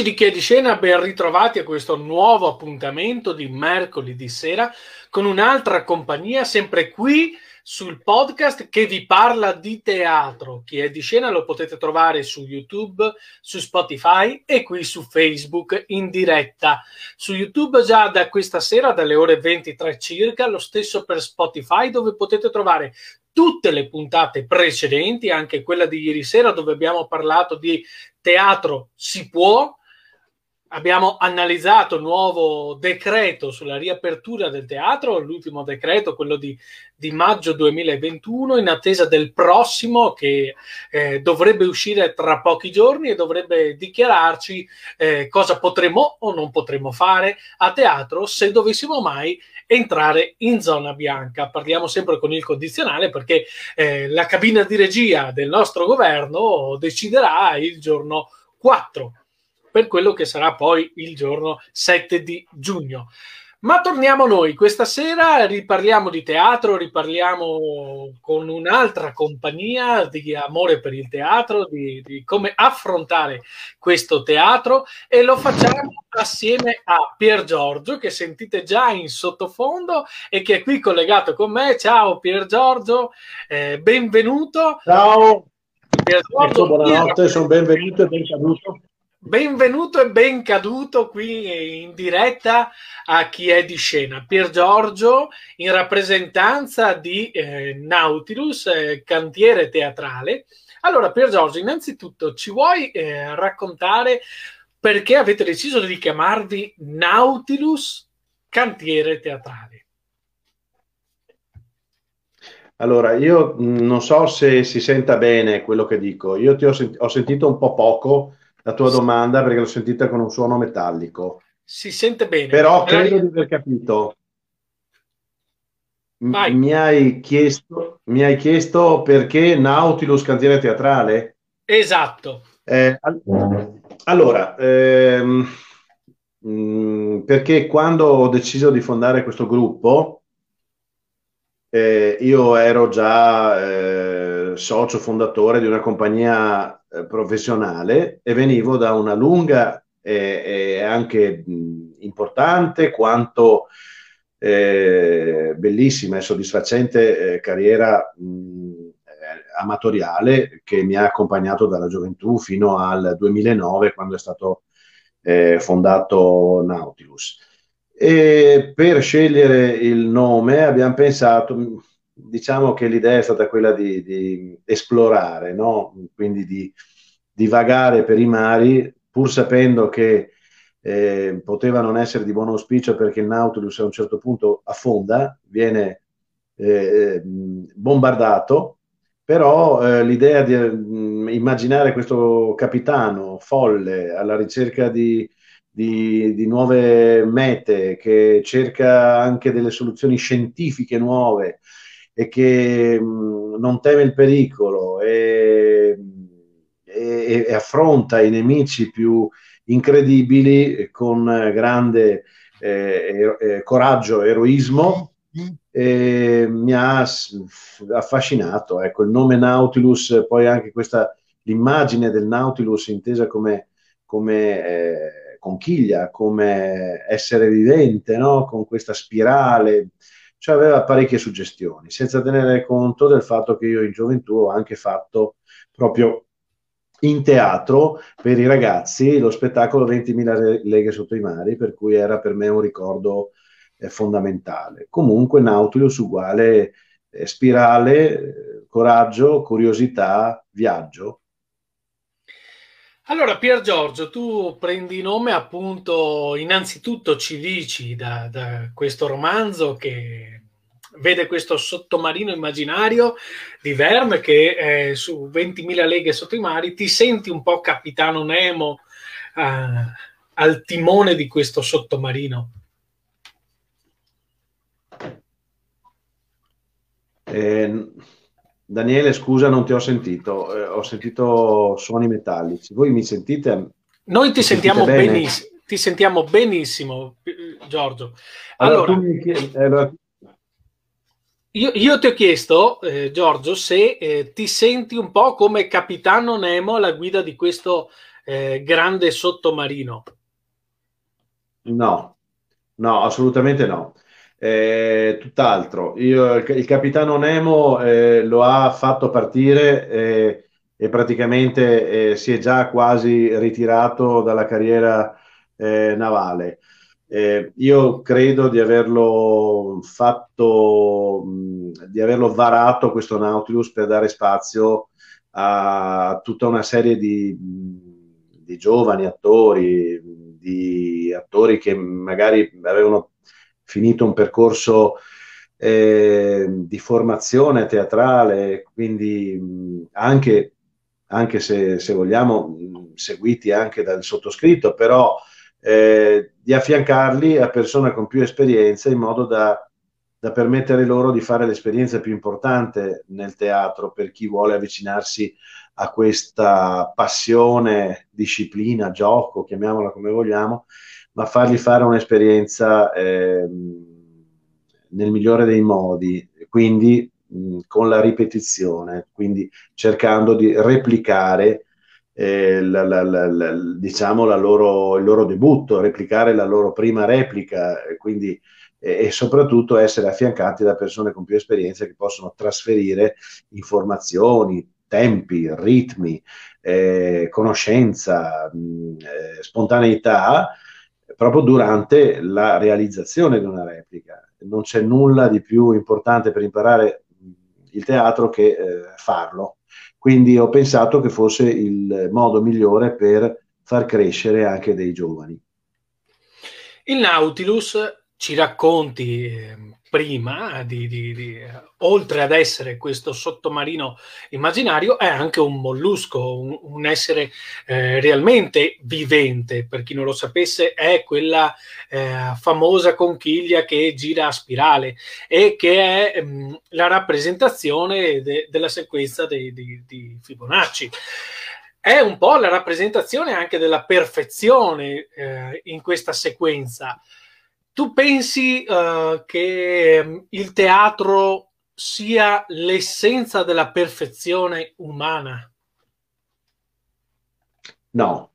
Amici di Chiedi Scena, ben ritrovati a questo nuovo appuntamento di mercoledì sera con un'altra compagnia, sempre qui sul podcast che vi parla di teatro. Chi è di scena lo potete trovare su YouTube, su Spotify e qui su Facebook in diretta. Su YouTube già da questa sera, dalle ore 23 circa, lo stesso per Spotify dove potete trovare tutte le puntate precedenti, anche quella di ieri sera dove abbiamo parlato di teatro si può. Abbiamo analizzato il nuovo decreto sulla riapertura del teatro, l'ultimo decreto, quello di, di maggio 2021, in attesa del prossimo che eh, dovrebbe uscire tra pochi giorni e dovrebbe dichiararci eh, cosa potremo o non potremo fare a teatro se dovessimo mai entrare in zona bianca. Parliamo sempre con il condizionale perché eh, la cabina di regia del nostro governo deciderà il giorno 4 per quello che sarà poi il giorno 7 di giugno. Ma torniamo noi, questa sera riparliamo di teatro, riparliamo con un'altra compagnia di amore per il teatro, di, di, come affrontare questo teatro e lo facciamo assieme a Pier Giorgio che sentite già in sottofondo e che è qui collegato con me. Ciao Pier Giorgio, eh, benvenuto. Ciao. Pier Giorgio, buonanotte, sono benvenuto e benvenuto. Benvenuto e ben caduto qui in diretta a chi è di scena. Pier Giorgio in rappresentanza di eh, Nautilus, eh, cantiere teatrale. Allora, Pier Giorgio, innanzitutto ci vuoi eh, raccontare perché avete deciso di chiamarvi Nautilus cantiere teatrale? Allora, io non so se si senta bene quello che dico. Io ti ho, sent- ho sentito un po' poco la tua domanda perché l'ho sentita con un suono metallico. Si sente bene. Però credo di aver capito. M- mi, hai chiesto, mi hai chiesto perché Nautilus cantiere teatrale? Esatto. Eh, allora, ehm, mm, perché quando ho deciso di fondare questo gruppo, eh, io ero già eh, socio fondatore di una compagnia eh, professionale e venivo da una lunga e, e anche mh, importante quanto eh, bellissima e soddisfacente eh, carriera mh, eh, amatoriale che mi ha accompagnato dalla gioventù fino al 2009 quando è stato eh, fondato Nautilus. E per scegliere il nome abbiamo pensato, diciamo che l'idea è stata quella di, di esplorare, no? quindi di, di, vagare per i mari, pur sapendo che eh, poteva non essere di buon auspicio perché il Nautilus a un certo punto affonda, viene eh, bombardato, però eh, l'idea di mh, immaginare questo capitano folle alla ricerca di, di, di, nuove mete, che cerca anche delle soluzioni scientifiche nuove, e che mh, non teme il pericolo e, e, e, affronta i nemici più incredibili con grande eh, eh, coraggio eroismo e mi ha affascinato. Ecco, il nome Nautilus, poi anche questa l'immagine del Nautilus intesa come, come eh, conchiglia, come essere vivente, no? con questa spirale cioè aveva parecchie suggestioni, senza tenere conto del fatto che io in gioventù ho anche fatto proprio in teatro per i ragazzi lo spettacolo 20.000 leghe sotto i mari, per cui era per me un ricordo eh, fondamentale. Comunque Nautilus uguale eh, spirale, eh, coraggio, curiosità, viaggio. Allora, Pier Giorgio, tu prendi nome appunto, innanzitutto ci dici da, da, questo romanzo che vede questo sottomarino immaginario di Verne che è su 20.000 leghe sotto i mari, ti senti un po' capitano Nemo uh, al timone di questo sottomarino? Eh, Daniele, scusa, non ti ho sentito, eh, ho sentito suoni metallici. Voi mi sentite? Noi ti, sentiamo benissimo, ti sentiamo benissimo, Giorgio. Allora, allora, chiedi, allora... Io, io, ti ho chiesto, eh, Giorgio, se eh, ti senti un po' come capitano Nemo alla guida di questo eh, grande sottomarino. No, no, assolutamente no. Eh, tutt'altro. Io, il capitano Nemo eh, lo ha fatto partire eh, e praticamente eh, si è già quasi ritirato dalla carriera eh, navale. Eh, io credo di averlo fatto, mh, di averlo varato questo Nautilus per dare spazio a tutta una serie di, di giovani attori, di attori che magari avevano finito un percorso eh, di formazione teatrale, quindi anche, anche se, se, vogliamo, seguiti anche dal sottoscritto, però eh, di affiancarli a persone con più esperienza in modo da, da permettere loro di fare l'esperienza più importante nel teatro per chi vuole avvicinarsi a questa passione, disciplina, gioco, chiamiamola come vogliamo, ma fargli fare un'esperienza eh, nel migliore dei modi, quindi mh, con la ripetizione, quindi cercando di replicare eh, la, la, la, diciamo loro, il loro debutto, replicare la loro prima replica, quindi e, soprattutto essere affiancati da persone con più esperienza che possono trasferire informazioni, tempi, ritmi, eh, conoscenza, mh, eh, spontaneità proprio durante la realizzazione di una replica. Non c'è nulla di più importante per imparare il teatro che eh, farlo. Quindi ho pensato che fosse il modo migliore per far crescere anche dei giovani. Il Nautilus ci racconti eh, prima, di, di, di, oltre ad essere questo sottomarino immaginario, è anche un mollusco, un, un essere eh, realmente vivente. Per chi non lo sapesse, è quella eh, famosa conchiglia che gira a spirale e che è mh, mm, la rappresentazione de, della sequenza di Fibonacci è un po' la rappresentazione anche della perfezione eh, in questa sequenza tu pensi uh, che mm, il teatro sia l'essenza della perfezione umana? No,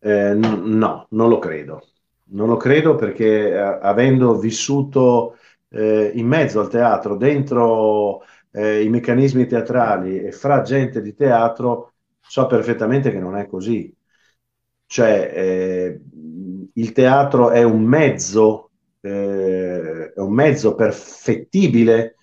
eh, no, non lo credo. Non lo credo perché eh, avendo vissuto eh, in mezzo al teatro, dentro eh, i meccanismi teatrali e fra gente di teatro, so perfettamente che non è così. Cioè, eh, il teatro è un mezzo, eh, è un mezzo perfettibile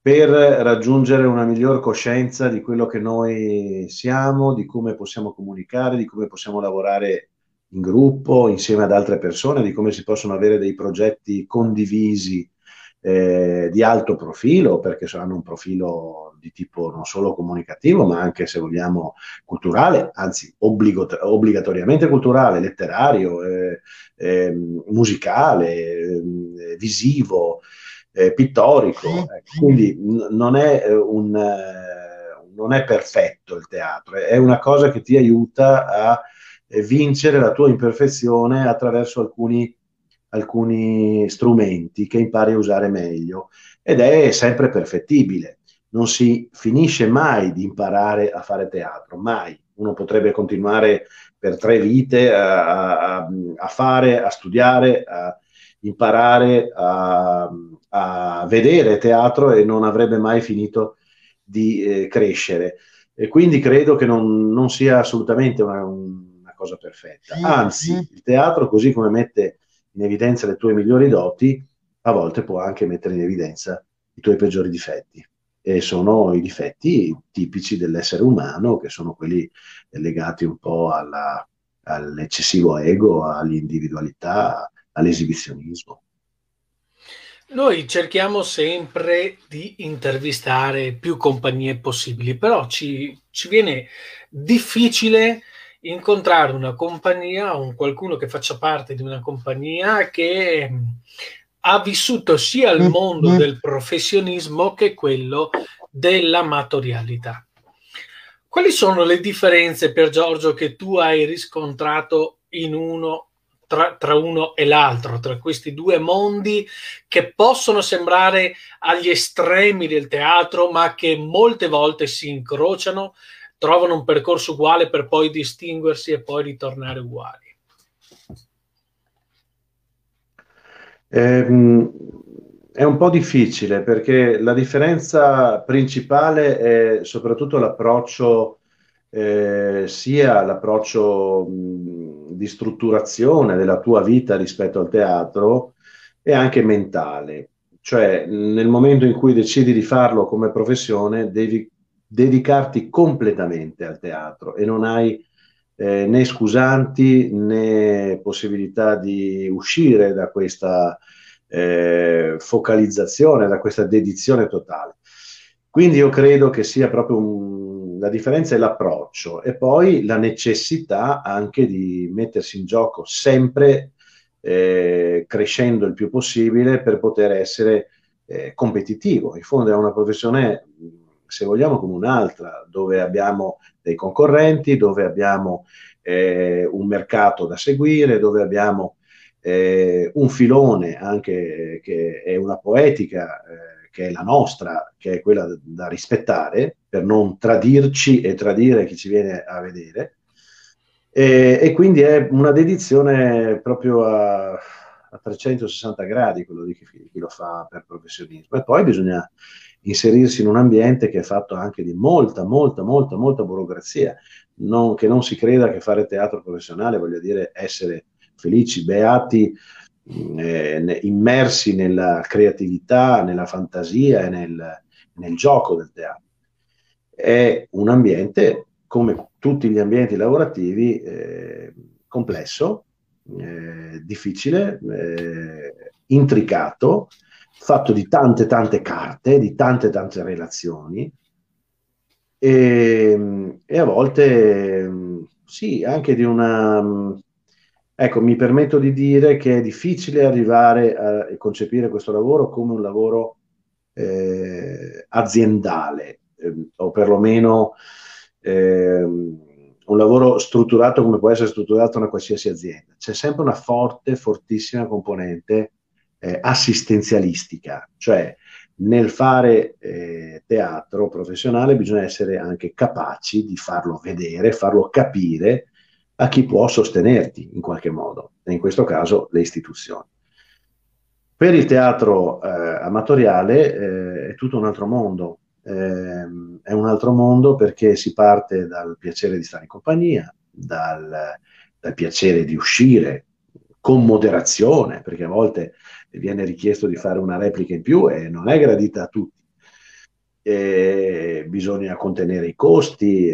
per raggiungere una miglior coscienza di quello che noi siamo, di come possiamo comunicare, di come possiamo lavorare in gruppo, insieme ad altre persone, di come si possono avere dei progetti condivisi eh, di alto profilo, perché hanno un profilo di tipo non solo comunicativo, ma anche, se vogliamo, culturale, anzi obbligo- obbligatoriamente culturale, letterario, eh, eh, musicale, ehm, visivo, eh, pittorico. Ecco. Quindi n- non, è eh, un, eh, non è perfetto il teatro, è una cosa che ti aiuta a vincere la tua imperfezione attraverso alcuni alcuni strumenti che impari a usare meglio ed è sempre perfettibile. Non si finisce mai di imparare a fare teatro, mai. Uno potrebbe continuare per tre vite a, a, a fare, a studiare, a imparare a, a, vedere teatro e non avrebbe mai finito di eh, crescere. E quindi credo che non, non sia assolutamente una, una, cosa perfetta. Anzi, il teatro, così come mette in evidenza le tue migliori doti, a volte può anche mettere in evidenza i tuoi peggiori difetti. E sono i difetti tipici dell'essere umano, che sono quelli legati un po' alla, all'eccessivo ego, all'individualità, all'esibizionismo. Noi cerchiamo sempre di intervistare più compagnie possibili, però ci, ci viene difficile incontrare una compagnia o qualcuno che faccia parte di una compagnia che mm, ha vissuto sia il mondo mm-hmm. del professionismo che quello dell'amatorialità. Quali sono le differenze per Giorgio che tu hai riscontrato in uno tra, tra, uno e l'altro, tra questi due mondi che possono sembrare agli estremi del teatro, ma che molte volte si incrociano, trovano un percorso uguale per poi distinguersi e poi ritornare uguali. Eh, è un po' difficile perché la differenza principale è soprattutto l'approccio, eh, sia l'approccio mh, di strutturazione della tua vita rispetto al teatro e anche mentale. Cioè, nel momento in cui decidi di farlo come professione, devi dedicarti completamente al teatro e non hai eh, né scusanti né possibilità di uscire da questa eh, focalizzazione, da questa dedizione totale. Quindi io credo che sia proprio un, la differenza è l'approccio e poi la necessità anche di mettersi in gioco sempre eh, crescendo il più possibile per poter essere eh, competitivo. In fondo è una professione, se vogliamo, come un'altra, dove abbiamo dei concorrenti, dove abbiamo eh, un mercato da seguire, dove abbiamo eh, un filone anche che è una poetica eh, che è la nostra, che è quella da rispettare per non tradirci e tradire chi ci viene a vedere. E, e quindi è una dedizione proprio a, a 360 gradi quello di chi, chi, lo fa per professionismo. E poi bisogna inserirsi in un ambiente che è fatto anche di molta, molta, molta, molta burocrazia. Non, che non si creda che fare teatro professionale voglia dire essere felici, beati, eh, immersi nella creatività, nella fantasia e nel, nel gioco del teatro. È un ambiente, come tutti gli ambienti lavorativi, eh, complesso, eh, difficile, eh, intricato, fatto di tante tante carte, di tante tante relazioni e, e a volte sì, anche di una Ecco, mi permetto di dire che è difficile arrivare a concepire questo lavoro come un lavoro eh, aziendale, eh, o perlomeno eh, un lavoro strutturato come può essere strutturato una qualsiasi azienda. C'è sempre una forte, fortissima componente eh, assistenzialistica, cioè nel fare eh, teatro professionale bisogna essere anche capaci di farlo vedere, farlo capire a chi può sostenerti in qualche modo, e in questo caso le istituzioni. Per il teatro eh, amatoriale eh, è tutto un altro mondo, eh, è un altro mondo perché si parte dal piacere di stare in compagnia, dal, dal piacere di uscire con moderazione, perché a volte viene richiesto di fare una replica in più e non è gradita a tutti. E bisogna contenere i costi,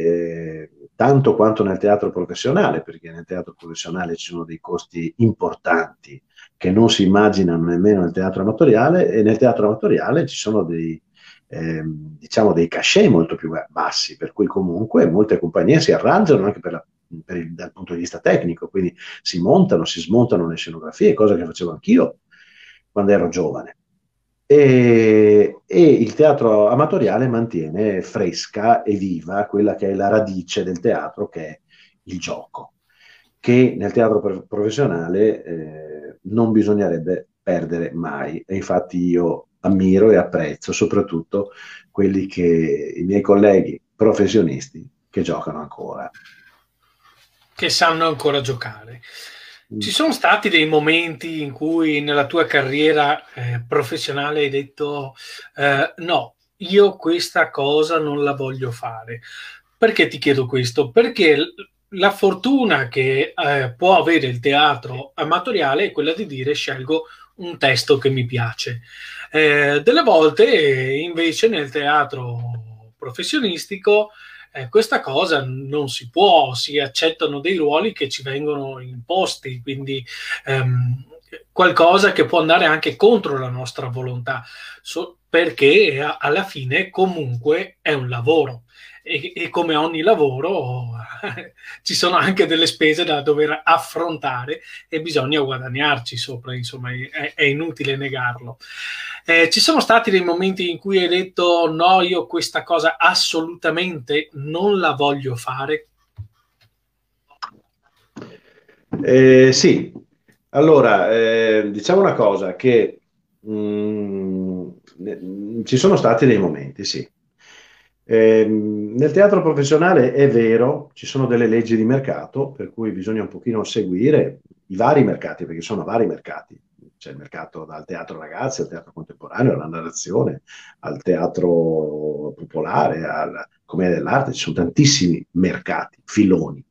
tanto quanto nel teatro professionale, perché nel teatro professionale ci sono dei costi importanti che non si immaginano nemmeno nel teatro amatoriale e nel teatro amatoriale ci sono dei, eh, diciamo dei cachet molto più bassi, per cui comunque molte compagnie si arrangiano anche per la, per il, dal punto di vista tecnico, quindi si montano, si smontano le scenografie, cosa che facevo anch'io quando ero giovane. E, e, il teatro amatoriale mantiene fresca e viva quella che è la radice del teatro, che è il gioco, che nel teatro professionale eh, non bisognerebbe perdere mai. E infatti io ammiro e apprezzo soprattutto quelli che i miei colleghi professionisti che giocano ancora. Che sanno ancora giocare. Ci sono stati dei momenti in cui nella tua carriera eh, professionale hai detto eh, no, io questa cosa non la voglio fare. Perché ti chiedo questo? Perché la fortuna che eh, può avere il teatro amatoriale è quella di dire scelgo un testo che mi piace. Eh, delle volte invece nel teatro professionistico eh, questa cosa non si può, si accettano dei ruoli che ci vengono imposti, quindi ehm, qualcosa che può andare anche contro la nostra volontà, so, perché alla fine comunque è un lavoro e, e come ogni lavoro ci sono anche delle spese da dover affrontare e bisogna guadagnarci sopra, insomma è, è inutile negarlo. Eh, ci sono stati dei momenti in cui hai detto no, io questa cosa assolutamente non la voglio fare? Eh, sì, allora eh, diciamo una cosa che mh, mm, ci sono stati dei momenti, sì. Eh, nel teatro professionale è vero, ci sono delle leggi di mercato per cui bisogna un pochino seguire i vari mercati, perché sono vari mercati. C'è il mercato dal teatro ragazzi al teatro contemporaneo, alla narrazione, al teatro popolare, alla commedia dell'arte, ci sono tantissimi mercati, filoni.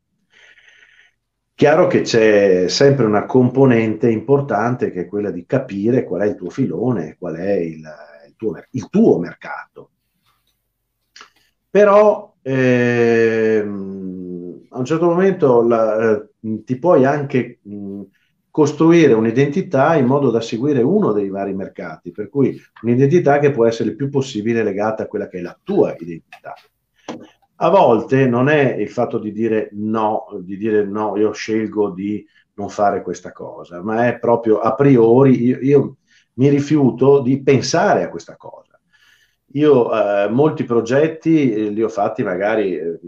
Chiaro che c'è sempre una componente importante che è quella di capire qual è il tuo filone, qual è il, il, tuo, il tuo mercato però ehm, a un certo momento la, eh, ti puoi anche mh, costruire un'identità in modo da seguire uno dei vari mercati, per cui un'identità che può essere il più possibile legata a quella che è la tua identità. A volte non è il fatto di dire no, di dire no, io scelgo di non fare questa cosa, ma è proprio a priori io, io mi rifiuto di pensare a questa cosa io eh, molti progetti eh, li ho fatti magari, eh,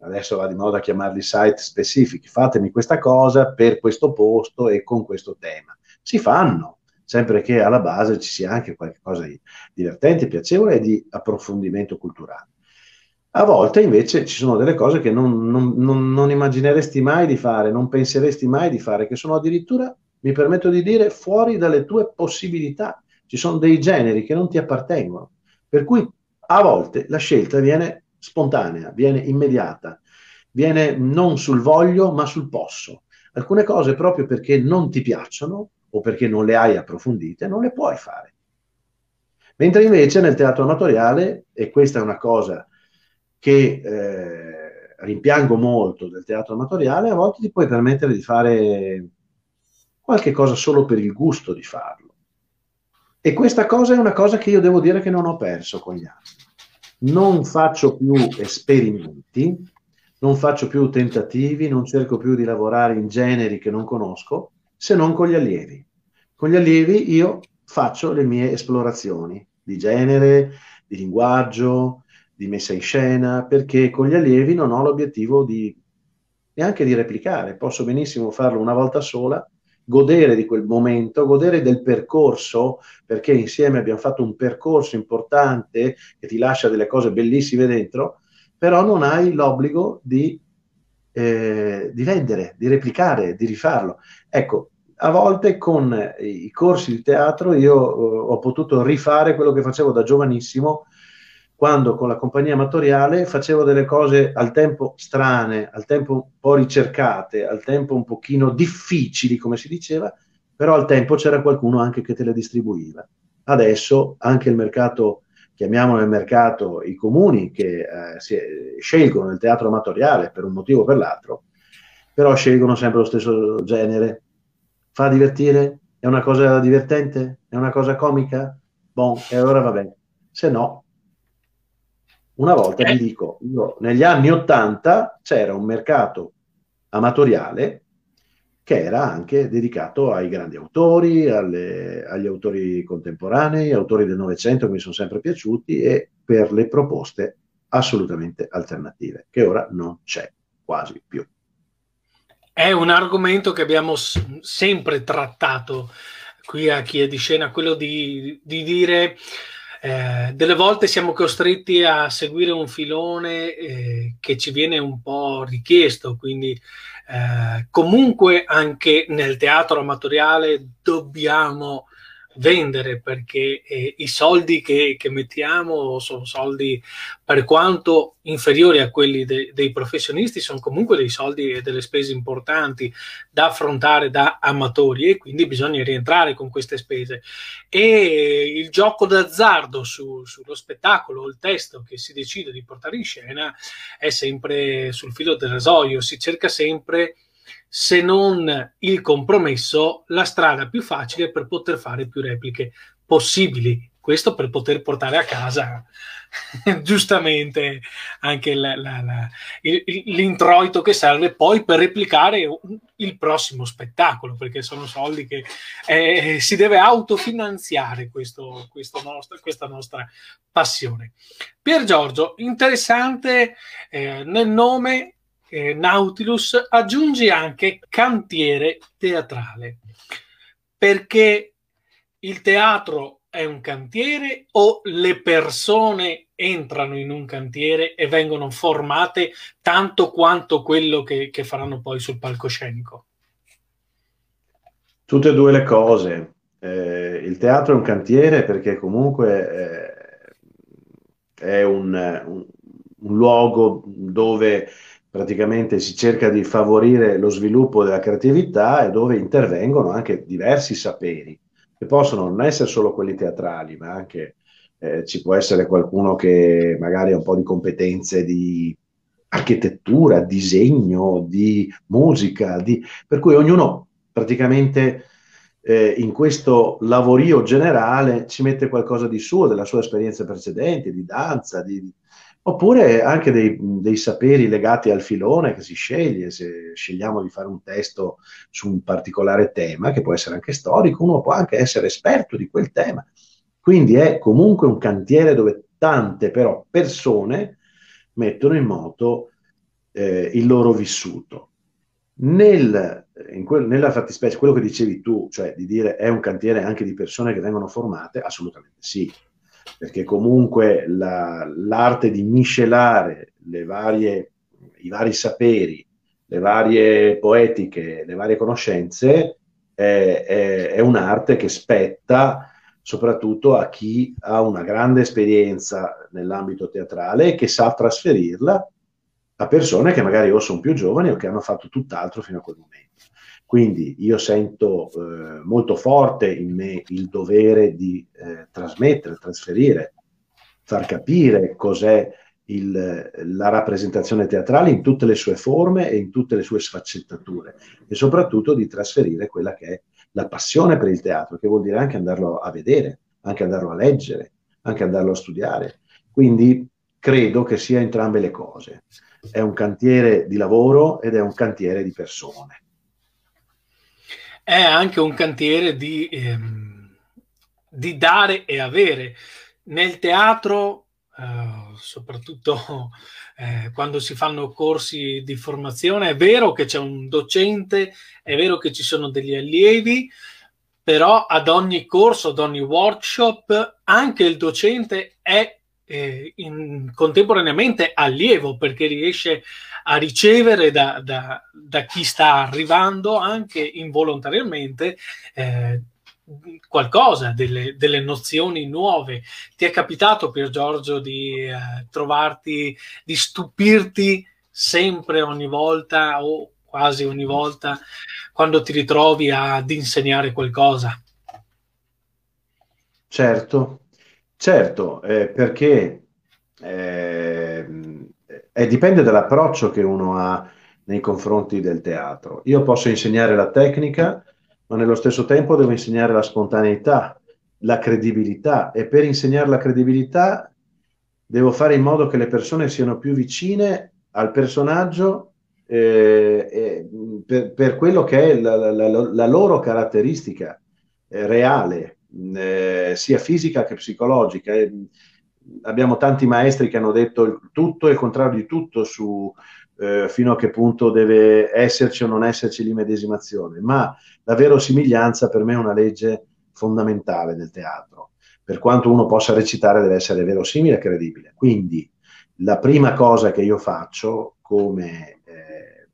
adesso va di moda chiamarli site specifici, fatemi questa cosa per questo posto e con questo tema. Si fanno, sempre che alla base ci sia anche qualcosa di divertente, piacevole e di approfondimento culturale. A volte invece ci sono delle cose che non, non, non, non, immagineresti mai di fare, non penseresti mai di fare, che sono addirittura, mi permetto di dire, fuori dalle tue possibilità. Ci sono dei generi che non ti appartengono. Per cui a volte la scelta viene spontanea, viene immediata, viene non sul voglio ma sul posso. Alcune cose proprio perché non ti piacciono o perché non le hai approfondite, non le puoi fare. Mentre invece nel teatro amatoriale, e questa è una cosa che eh, rimpiango molto del teatro amatoriale, a volte ti puoi permettere di fare qualche cosa solo per il gusto di farlo. E questa cosa è una cosa che io devo dire che non ho perso con gli anni. Non faccio più esperimenti, non faccio più tentativi, non cerco più di lavorare in generi che non conosco, se non con gli allievi. Con gli allievi io faccio le mie esplorazioni di genere, di linguaggio, di messa in scena, perché con gli allievi non ho l'obiettivo di neanche di replicare, posso benissimo farlo una volta sola godere di quel momento, godere del percorso, perché insieme abbiamo fatto un percorso importante che ti lascia delle cose bellissime dentro, però non hai l'obbligo di, eh, di vendere, di replicare, di rifarlo. Ecco, a volte con i corsi di teatro io eh, ho potuto rifare quello che facevo da giovanissimo quando con la compagnia amatoriale facevo delle cose al tempo strane, al tempo un po' ricercate, al tempo un pochino difficili, come si diceva, però al tempo c'era qualcuno anche che te le distribuiva. Adesso anche il mercato, chiamiamolo il mercato, i comuni che eh, scelgono il teatro amatoriale per un motivo o per l'altro, però scelgono sempre lo stesso genere. Fa divertire? È una cosa divertente? È una cosa comica? Bon, e allora va bene. Se no, una volta vi dico, io, negli anni 80 c'era un mercato amatoriale che era anche dedicato ai grandi autori, alle, agli autori contemporanei, autori del Novecento che mi sono sempre piaciuti e per le proposte assolutamente alternative, che ora non c'è quasi più. È un argomento che abbiamo s- sempre trattato qui a chi è di scena, quello di, di dire eh, delle volte siamo costretti a seguire un filone eh, che ci viene un po' richiesto, quindi eh, comunque anche nel teatro amatoriale dobbiamo vendere perché eh, i soldi che, che, mettiamo sono soldi per quanto inferiori a quelli de, dei professionisti sono comunque dei soldi e delle spese importanti da affrontare da amatori e quindi bisogna rientrare con queste spese. E il gioco d'azzardo su, sullo spettacolo o il testo che si decide di portare in scena è sempre sul filo del rasoio si cerca sempre se non il compromesso, la strada più facile per poter fare più repliche possibili. questo per poter portare a casa giustamente anche la, la, la, l'introito che serve poi per replicare il prossimo spettacolo, perché sono soldi che eh, si deve autofinanziare questo, questo nostro, questa nostra passione. Pier Giorgio, interessante eh, nel nome eh, Nautilus aggiungi anche cantiere teatrale, perché il teatro è un cantiere o le persone entrano in un cantiere e vengono formate tanto quanto quello che, che faranno poi sul palcoscenico? Tutte e due le cose. Eh, il teatro è un cantiere perché comunque eh, è un, un, un luogo dove praticamente si cerca di favorire lo sviluppo della creatività e dove intervengono anche diversi saperi che possono non essere solo quelli teatrali, ma anche eh, ci può essere qualcuno che magari ha un po' di competenze di architettura, disegno, di musica, di... per cui ognuno praticamente eh, in questo lavorio generale ci mette qualcosa di suo, della sua esperienza precedente, di danza, di, oppure anche dei, dei, saperi legati al filone che si sceglie, se scegliamo di fare un testo su un particolare tema, che può essere anche storico, uno può anche essere esperto di quel tema. Quindi è comunque un cantiere dove tante però persone mettono in moto eh, il loro vissuto. Nel, quel, nella fattispecie, quello che dicevi tu, cioè di dire è un cantiere anche di persone che vengono formate, assolutamente sì perché comunque la, l'arte di miscelare varie, i vari saperi, le varie poetiche, le varie conoscenze è, è, è un'arte che spetta soprattutto a chi ha una grande esperienza nell'ambito teatrale e che sa trasferirla a persone che magari o sono più giovani o che hanno fatto tutt'altro fino a quel momento. Quindi io sento eh, molto forte in me il dovere di eh, trasmettere, trasferire, far capire cos'è il, la rappresentazione teatrale in tutte le sue forme e in tutte le sue sfaccettature e soprattutto di trasferire quella che è la passione per il teatro, che vuol dire anche andarlo a vedere, anche andarlo a leggere, anche andarlo a studiare. Quindi credo che sia entrambe le cose. È un cantiere di lavoro ed è un cantiere di persone è anche un cantiere di, ehm, di dare e avere. Nel teatro, eh, soprattutto eh, quando si fanno corsi di formazione, è vero che c'è un docente, è vero che ci sono degli allievi, però ad ogni corso, ad ogni workshop, anche il docente è eh, in, contemporaneamente allievo perché riesce a ricevere da, da, da chi sta arrivando anche involontariamente eh, qualcosa, delle, delle, nozioni nuove. Ti è capitato, Pier Giorgio, di eh, trovarti, di stupirti sempre, ogni volta o quasi ogni volta quando ti ritrovi ad insegnare qualcosa? Certo, certo, eh, perché eh, eh, dipende dall'approccio che uno ha nei confronti del teatro. Io posso insegnare la tecnica, ma nello stesso tempo devo insegnare la spontaneità, la credibilità e per insegnare la credibilità devo fare in modo che le persone siano più vicine al personaggio eh, eh, per, per, quello che è la, la, la, loro caratteristica eh, reale, eh, sia fisica che psicologica abbiamo tanti maestri che hanno detto tutto e il contrario di tutto su eh, fino a che punto deve esserci o non esserci l'immedesimazione, ma la verosimiglianza per me è una legge fondamentale del teatro. Per quanto uno possa recitare deve essere verosimile e credibile. Quindi la prima cosa che io faccio come, eh,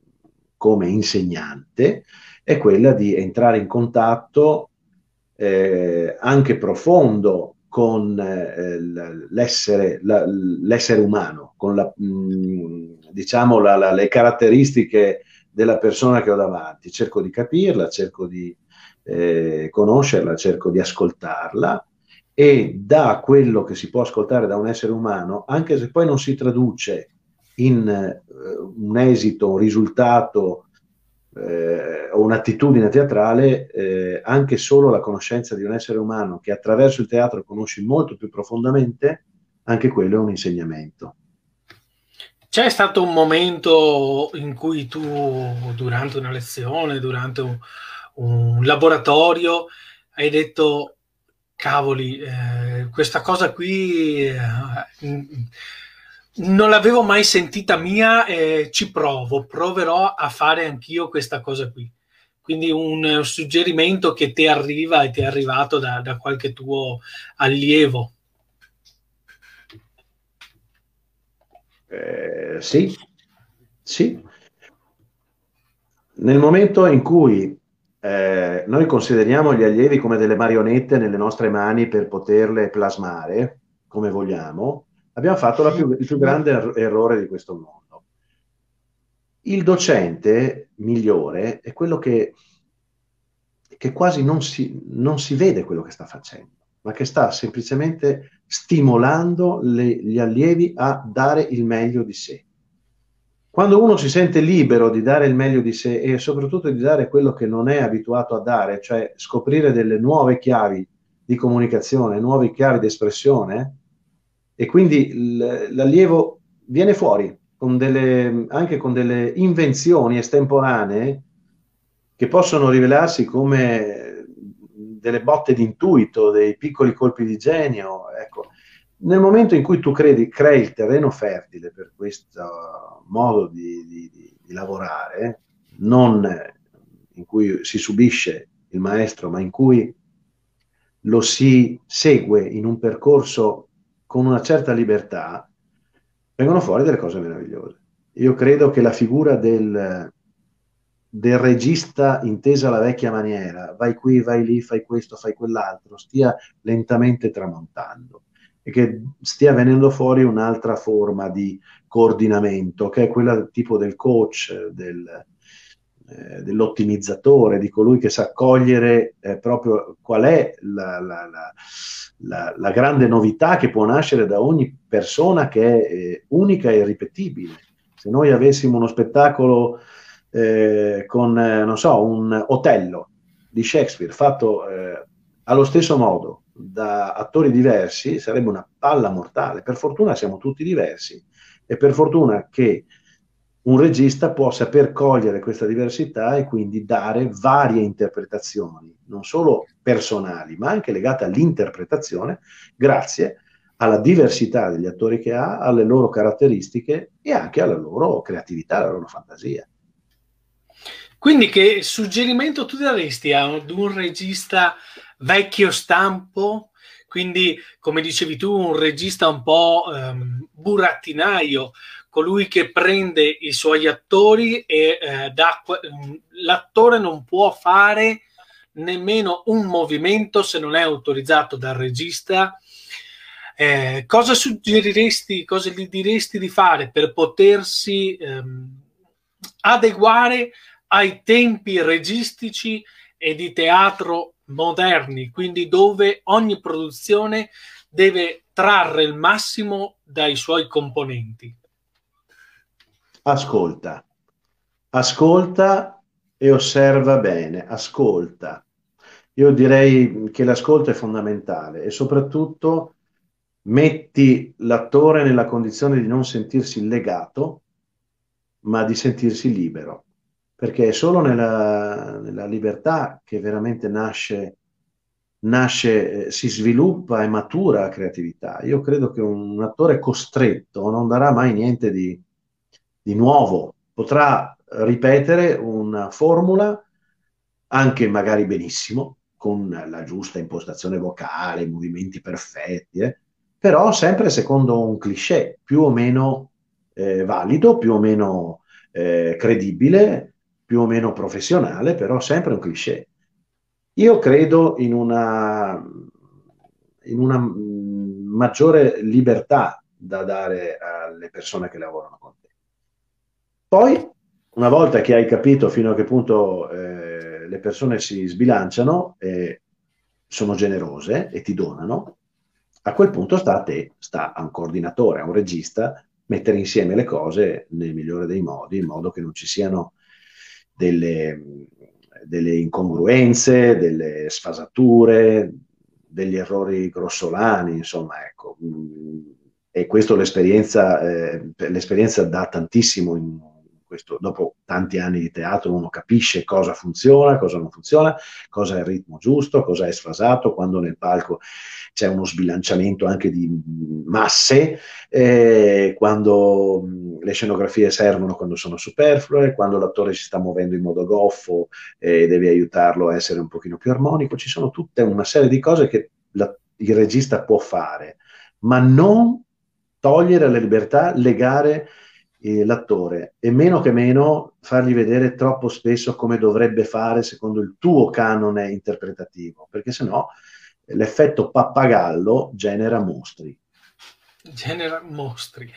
come insegnante è quella di entrare in contatto eh, anche profondo con eh, l'essere, la, l'essere, umano, con la, mh, mm, diciamo la, la, le caratteristiche della persona che ho davanti. Cerco di capirla, cerco di eh, conoscerla, cerco di ascoltarla e da quello che si può ascoltare da un essere umano, anche se poi non si traduce in uh, un esito, un risultato eh, o un'attitudine teatrale, eh, anche solo la conoscenza di un essere umano che attraverso il teatro conosci molto più profondamente, anche quello è un insegnamento. C'è stato un momento in cui tu, durante una lezione, durante un, un laboratorio, hai detto, cavoli, eh, questa cosa qui eh, non l'avevo mai sentita mia, eh, ci provo, proverò a fare anch'io questa cosa qui. Quindi un suggerimento che ti arriva e ti è arrivato da, da qualche tuo allievo. Eh, sì, sì. Nel momento in cui eh, noi consideriamo gli allievi come delle marionette nelle nostre mani per poterle plasmare come vogliamo, abbiamo fatto più, il più grande er- errore di questo mondo. Il docente migliore è quello che, che quasi non si, non si, vede quello che sta facendo, ma che sta semplicemente stimolando le, gli allievi a dare il meglio di sé. Quando uno si sente libero di dare il meglio di sé e soprattutto di dare quello che non è abituato a dare, cioè scoprire delle nuove chiavi di comunicazione, nuove chiavi di espressione, e quindi l'allievo viene fuori con delle, anche con delle invenzioni estemporanee che possono rivelarsi come delle botte di intuito, dei piccoli colpi di genio. Ecco, nel momento in cui tu credi, crei il terreno fertile per questo modo di, di, di lavorare, non in cui si subisce il maestro, ma in cui lo si segue in un percorso con una certa libertà, vengono fuori delle cose meravigliose. Io credo che la figura del, del regista intesa alla vecchia maniera, vai qui, vai lì, fai questo, fai quell'altro, stia lentamente tramontando e che stia venendo fuori un'altra forma di coordinamento, che è quella tipo del coach, del, eh, dell'ottimizzatore, di colui che sa cogliere eh, proprio qual è la, la, la, la, grande novità che può nascere da ogni persona che è eh, unica e irripetibile. Se noi avessimo uno spettacolo eh, con, eh, non so, un Otello di Shakespeare fatto allo stesso modo da attori diversi, sarebbe una palla mortale. Per fortuna siamo tutti diversi e per fortuna che un regista può saper cogliere questa diversità e quindi dare varie interpretazioni, non solo personali, ma anche legate all'interpretazione, grazie alla diversità degli attori che ha, alle loro caratteristiche e anche alla loro creatività, alla loro fantasia. Quindi che suggerimento tu daresti ad un regista vecchio stampo, quindi come dicevi tu, un regista un po' um, burattinaio, colui che prende i suoi attori e eh, da, l'attore non può fare nemmeno un movimento se non è autorizzato dal regista. Eh, cosa suggeriresti, cosa gli diresti di fare per potersi ehm, adeguare ai tempi registici e di teatro moderni, quindi dove ogni produzione deve trarre il massimo dai suoi componenti? Ascolta, ascolta e osserva bene, ascolta. Io direi che l'ascolto è fondamentale e soprattutto metti l'attore nella condizione di non sentirsi legato, ma di sentirsi libero, perché è solo nella, nella libertà che veramente nasce, nasce eh, si sviluppa e matura la creatività. Io credo che un attore costretto non darà mai niente di, di nuovo, potrà ripetere una formula anche magari benissimo, con la giusta impostazione vocale, movimenti perfetti, eh, però sempre secondo un cliché più o meno eh, valido, più o meno eh, credibile, più o meno professionale, però sempre un cliché. Io credo in una, in una maggiore libertà da dare alle persone che lavorano con. Poi, una volta che hai capito fino a che punto eh, le persone si sbilanciano e sono generose e ti donano, a quel punto sta a te, sta a un coordinatore, a un regista, mettere insieme le cose nel migliore dei modi, in modo che non ci siano delle, delle incongruenze, delle sfasature, degli errori grossolani, insomma, ecco. E questo l'esperienza, eh, l'esperienza dà tantissimo in, questo, dopo tanti anni di teatro uno capisce cosa funziona, cosa non funziona, cosa è il ritmo giusto, cosa è sfasato, quando nel palco c'è uno sbilanciamento anche di masse, eh, quando le scenografie servono quando sono superflue, quando l'attore si sta muovendo in modo goffo e eh, devi aiutarlo a essere un pochino più armonico, ci sono tutta una serie di cose che la, il regista può fare, ma non togliere la libertà, legare eh, l'attore e meno che meno fargli vedere troppo spesso come dovrebbe fare secondo il tuo canone interpretativo, perché sennò l'effetto pappagallo genera mostri. Genera mostri.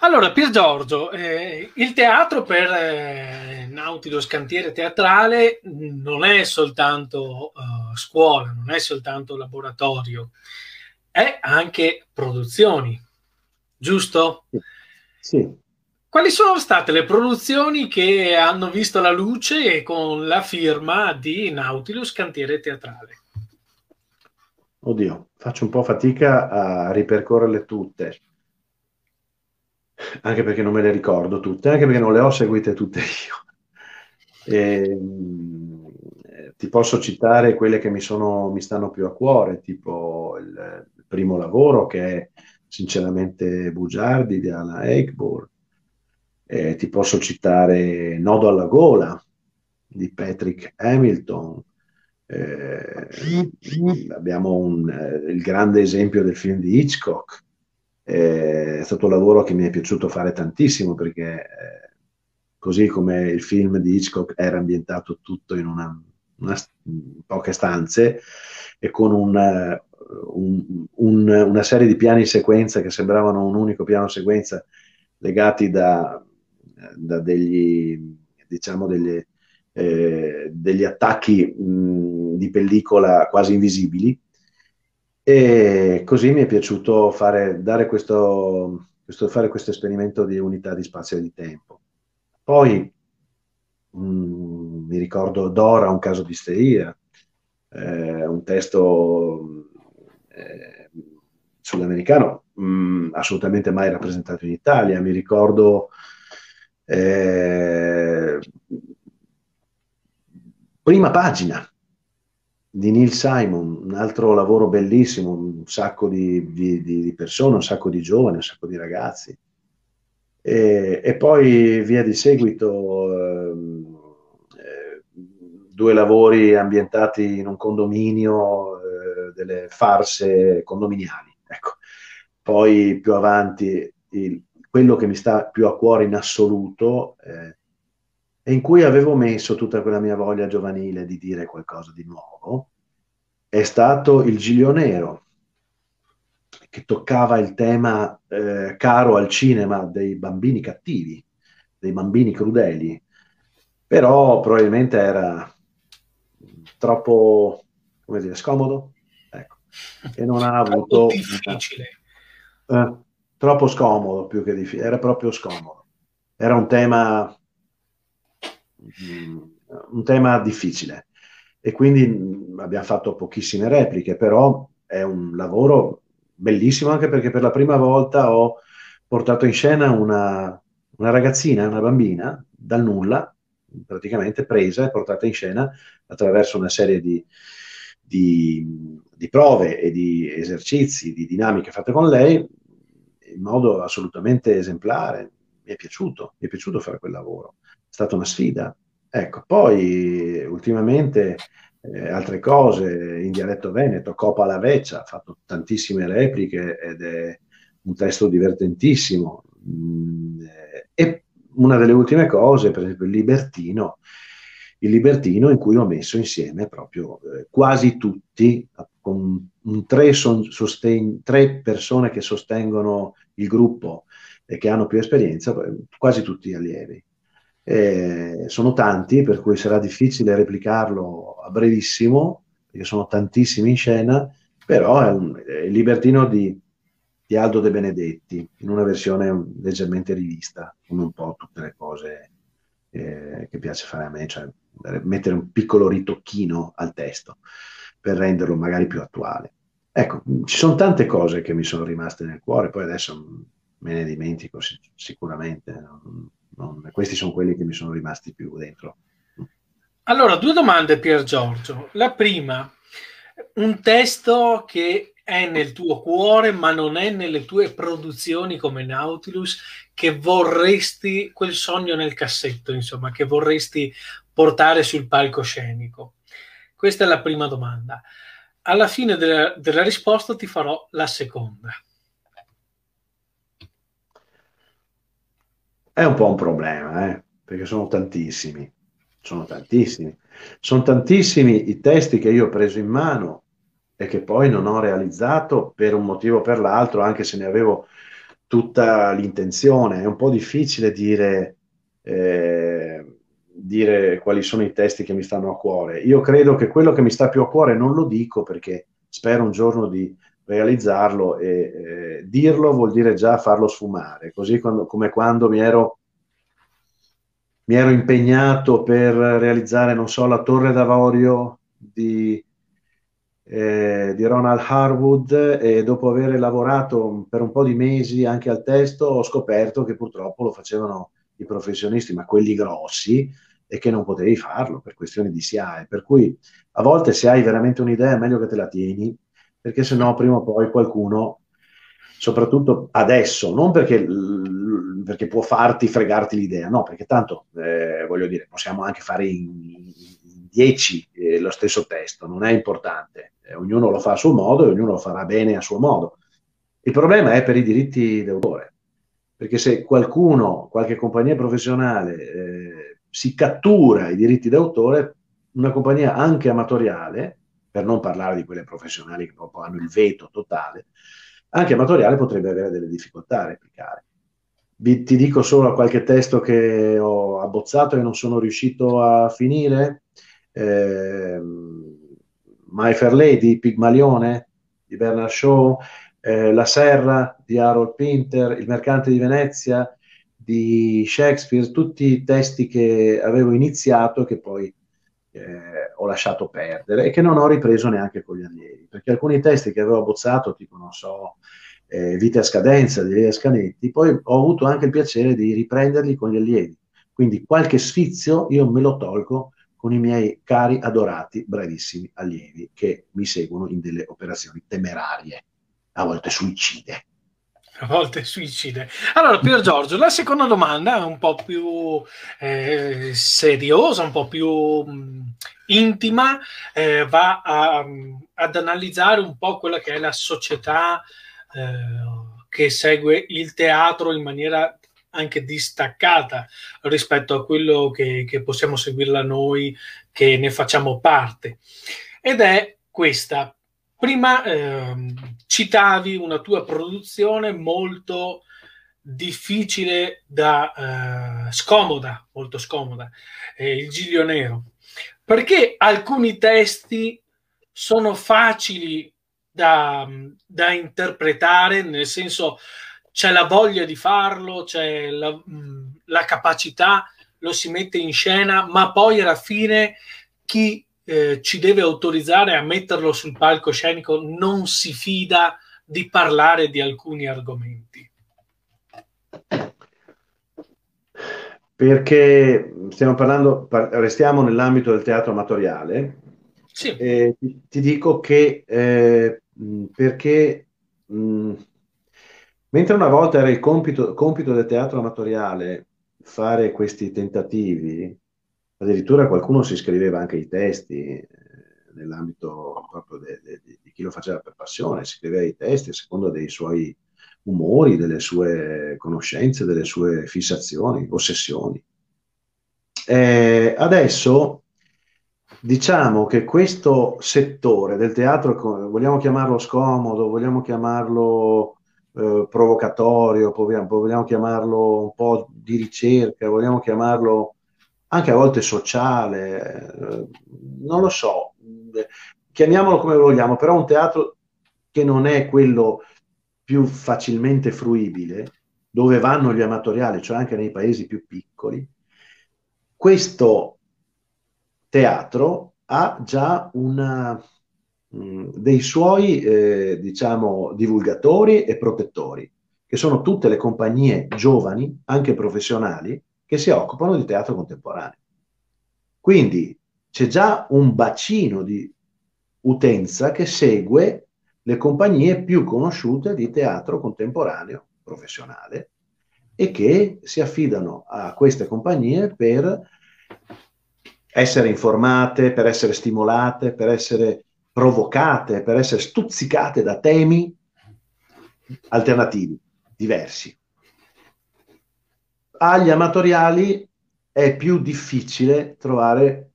Allora, Pier Giorgio, eh, il teatro per eh, Nautilus Cantiere Teatrale non è soltanto uh, scuola, non è soltanto laboratorio, è anche produzioni, giusto? Sì. Sì. Quali sono state le produzioni che hanno visto la luce con la firma di Nautilus Cantiere Teatrale? Oddio, faccio un po' fatica a ripercorrerle tutte, anche perché non me le ricordo tutte, anche perché non le ho seguite tutte io. E, ehm, ti posso citare quelle che mi, sono, mi stanno più a cuore, tipo il, il primo lavoro che è sinceramente Bugiardi di Alan Eichborn. Eh, ti posso citare Nodo alla gola di Patrick Hamilton. Eh, abbiamo un, eh, il grande esempio del film di Hitchcock. Eh, è stato un lavoro che mi è piaciuto fare tantissimo perché eh, così come il film di Hitchcock era ambientato tutto in una, una, poche stanze e con un, eh, un, un, una serie di piani sequenza che sembravano un unico piano sequenza legati da, da degli, diciamo degli, eh, degli attacchi mh, di pellicola quasi invisibili. E così mi è piaciuto fare, questo, questo, fare questo esperimento di unità di spazio e di tempo. Poi mh, mi ricordo Dora, un caso di isteria, eh, un testo eh, sudamericano mh, mm, assolutamente mai rappresentato in Italia. Mi ricordo eh, prima pagina di Neil Simon, un altro lavoro bellissimo, un sacco di, di, di persone, un sacco di giovani, un sacco di ragazzi. E, e poi via di seguito ehm, eh, due lavori ambientati in un condominio delle farse condominiali. Ecco. Poi più avanti, il, quello che mi sta più a cuore in assoluto eh, e in cui avevo messo tutta quella mia voglia giovanile di dire qualcosa di nuovo, è stato il Giglio Nero, che toccava il tema eh, caro al cinema dei bambini cattivi, dei bambini crudeli, però probabilmente era troppo, come dire, scomodo, e non ha avuto... difficile. Eh, troppo scomodo più che difficile, era proprio scomodo. Era un tema, mm, un tema difficile e quindi mm, abbiamo fatto pochissime repliche, però è un lavoro bellissimo anche perché per la prima volta ho portato in scena una, una ragazzina, una bambina, dal nulla, praticamente presa e portata in scena attraverso una serie di, di, di prove e di esercizi, di dinamiche fatte con lei in modo assolutamente esemplare. Mi è piaciuto, mi è piaciuto fare quel lavoro, è stata una sfida. Ecco, poi ultimamente eh, altre cose in dialetto veneto, Copa alla Veccia, ha fatto tantissime repliche ed è un testo divertentissimo. Mm, eh, e una delle ultime cose, per esempio il Libertino, il Libertino in cui ho messo insieme proprio eh, quasi tutti, con tre, son, sostegn- tre, persone che sostengono il gruppo e che hanno più esperienza, quasi tutti allievi. Eh, sono tanti, per cui sarà difficile replicarlo a brevissimo, perché sono tantissimi in scena, però è, un, è il Libertino di, di Aldo De Benedetti, in una versione leggermente rivista, come un po' tutte le cose che piace fare a me, cioè mettere un piccolo ritocchino al testo per renderlo magari più attuale. Ecco, ci sono tante cose che mi sono rimaste nel cuore, poi adesso me ne dimentico sicuramente, non, non, questi sono quelli che mi sono rimasti più dentro. Allora, due domande Pier Giorgio. La prima, un testo che è nel tuo cuore, ma non è nelle tue produzioni come Nautilus, che vorresti, quel sogno nel cassetto, insomma, che vorresti portare sul palcoscenico? Questa è la prima domanda. Alla fine della, della risposta ti farò la seconda. È un po' un problema, eh? perché sono tantissimi, sono tantissimi. Sono tantissimi i testi che io ho preso in mano e che poi non ho realizzato per un motivo o per l'altro, anche se ne avevo tutta l'intenzione. È un po' difficile dire, eh, dire quali sono i testi che mi stanno a cuore. Io credo che quello che mi sta più a cuore non lo dico perché spero un giorno di realizzarlo e eh, dirlo vuol dire già farlo sfumare, così quando, come quando mi ero, mi ero impegnato per realizzare, non so, la torre d'avorio di, eh, di Ronald Harwood e dopo aver lavorato per un po' di mesi anche al testo ho scoperto che purtroppo lo facevano i professionisti, ma quelli grossi, e che non potevi farlo per questioni di SIAE. Per cui a volte se hai veramente un'idea è meglio che te la tieni perché se no prima o poi qualcuno, soprattutto adesso, non perché, perché può farti fregarti l'idea, no, perché tanto, eh, voglio dire, possiamo anche fare in 10 eh, lo stesso testo, non è importante, eh, ognuno lo fa a suo modo e ognuno lo farà bene a suo modo. Il problema è per i diritti d'autore, perché se qualcuno, qualche compagnia professionale eh, si cattura i diritti d'autore, una compagnia anche amatoriale, per non parlare di quelle professionali che proprio hanno il veto totale, anche amatoriale potrebbe avere delle difficoltà a replicare. Vi, ti dico solo qualche testo che ho abbozzato e non sono riuscito a finire. Eh, My Fair Lady, Pigmalione di Bernard Shaw, eh, La Serra di Harold Pinter, Il Mercante di Venezia di Shakespeare, tutti testi che avevo iniziato che poi eh, ho lasciato perdere e che non ho ripreso neanche con gli allievi, perché alcuni testi che avevo abbozzato, tipo, non so, eh, Vita a scadenza di Elia Scanetti, poi ho avuto anche il piacere di riprenderli con gli allievi. Quindi qualche sfizio io me lo tolgo con i miei cari, adorati, bravissimi allievi che mi seguono in delle operazioni temerarie, a volte suicide a volte suicide. Allora, Pier Giorgio, la seconda domanda è un po' più eh, seriosa, un po' più mh, mm, intima, eh, va a, ad analizzare un po' quella che è la società eh, che segue il teatro in maniera anche distaccata rispetto a quello che, che possiamo seguirla noi che ne facciamo parte. Ed è questa, Prima eh, citavi una tua produzione molto difficile da eh, scomoda, molto scomoda, eh, il Giglio Nero. Perché alcuni testi sono facili da, da interpretare, nel senso c'è la voglia di farlo, c'è la, la capacità, lo si mette in scena, ma poi alla fine chi eh, ci deve autorizzare a metterlo sul palcoscenico non si fida di parlare di alcuni argomenti? Perché stiamo parlando, restiamo nell'ambito del teatro amatoriale. Sì. Eh, ti, ti, dico che eh, perché mh, mentre una volta era il compito, compito del teatro amatoriale fare questi tentativi, Addirittura qualcuno si scriveva anche i testi eh, nell'ambito proprio de, de, de, di chi lo faceva per passione, si scriveva i testi a seconda dei suoi umori, delle sue conoscenze, delle sue fissazioni, ossessioni. Eh, adesso diciamo che questo settore del teatro, vogliamo chiamarlo scomodo, vogliamo chiamarlo eh, provocatorio, vogliamo, vogliamo chiamarlo un po' di ricerca, vogliamo chiamarlo anche a volte sociale, eh, non lo so, chiamiamolo come vogliamo, però un teatro che non è quello più facilmente fruibile, dove vanno gli amatoriali, cioè anche nei paesi più piccoli, questo teatro ha già una, mh, dei suoi, eh, diciamo, divulgatori e protettori, che sono tutte le compagnie giovani, anche professionali, che si occupano di teatro contemporaneo. Quindi c'è già un bacino di utenza che segue le compagnie più conosciute di teatro contemporaneo professionale e che si affidano a queste compagnie per essere informate, per essere stimolate, per essere provocate, per essere stuzzicate da temi alternativi, diversi. Agli amatoriali è più difficile trovare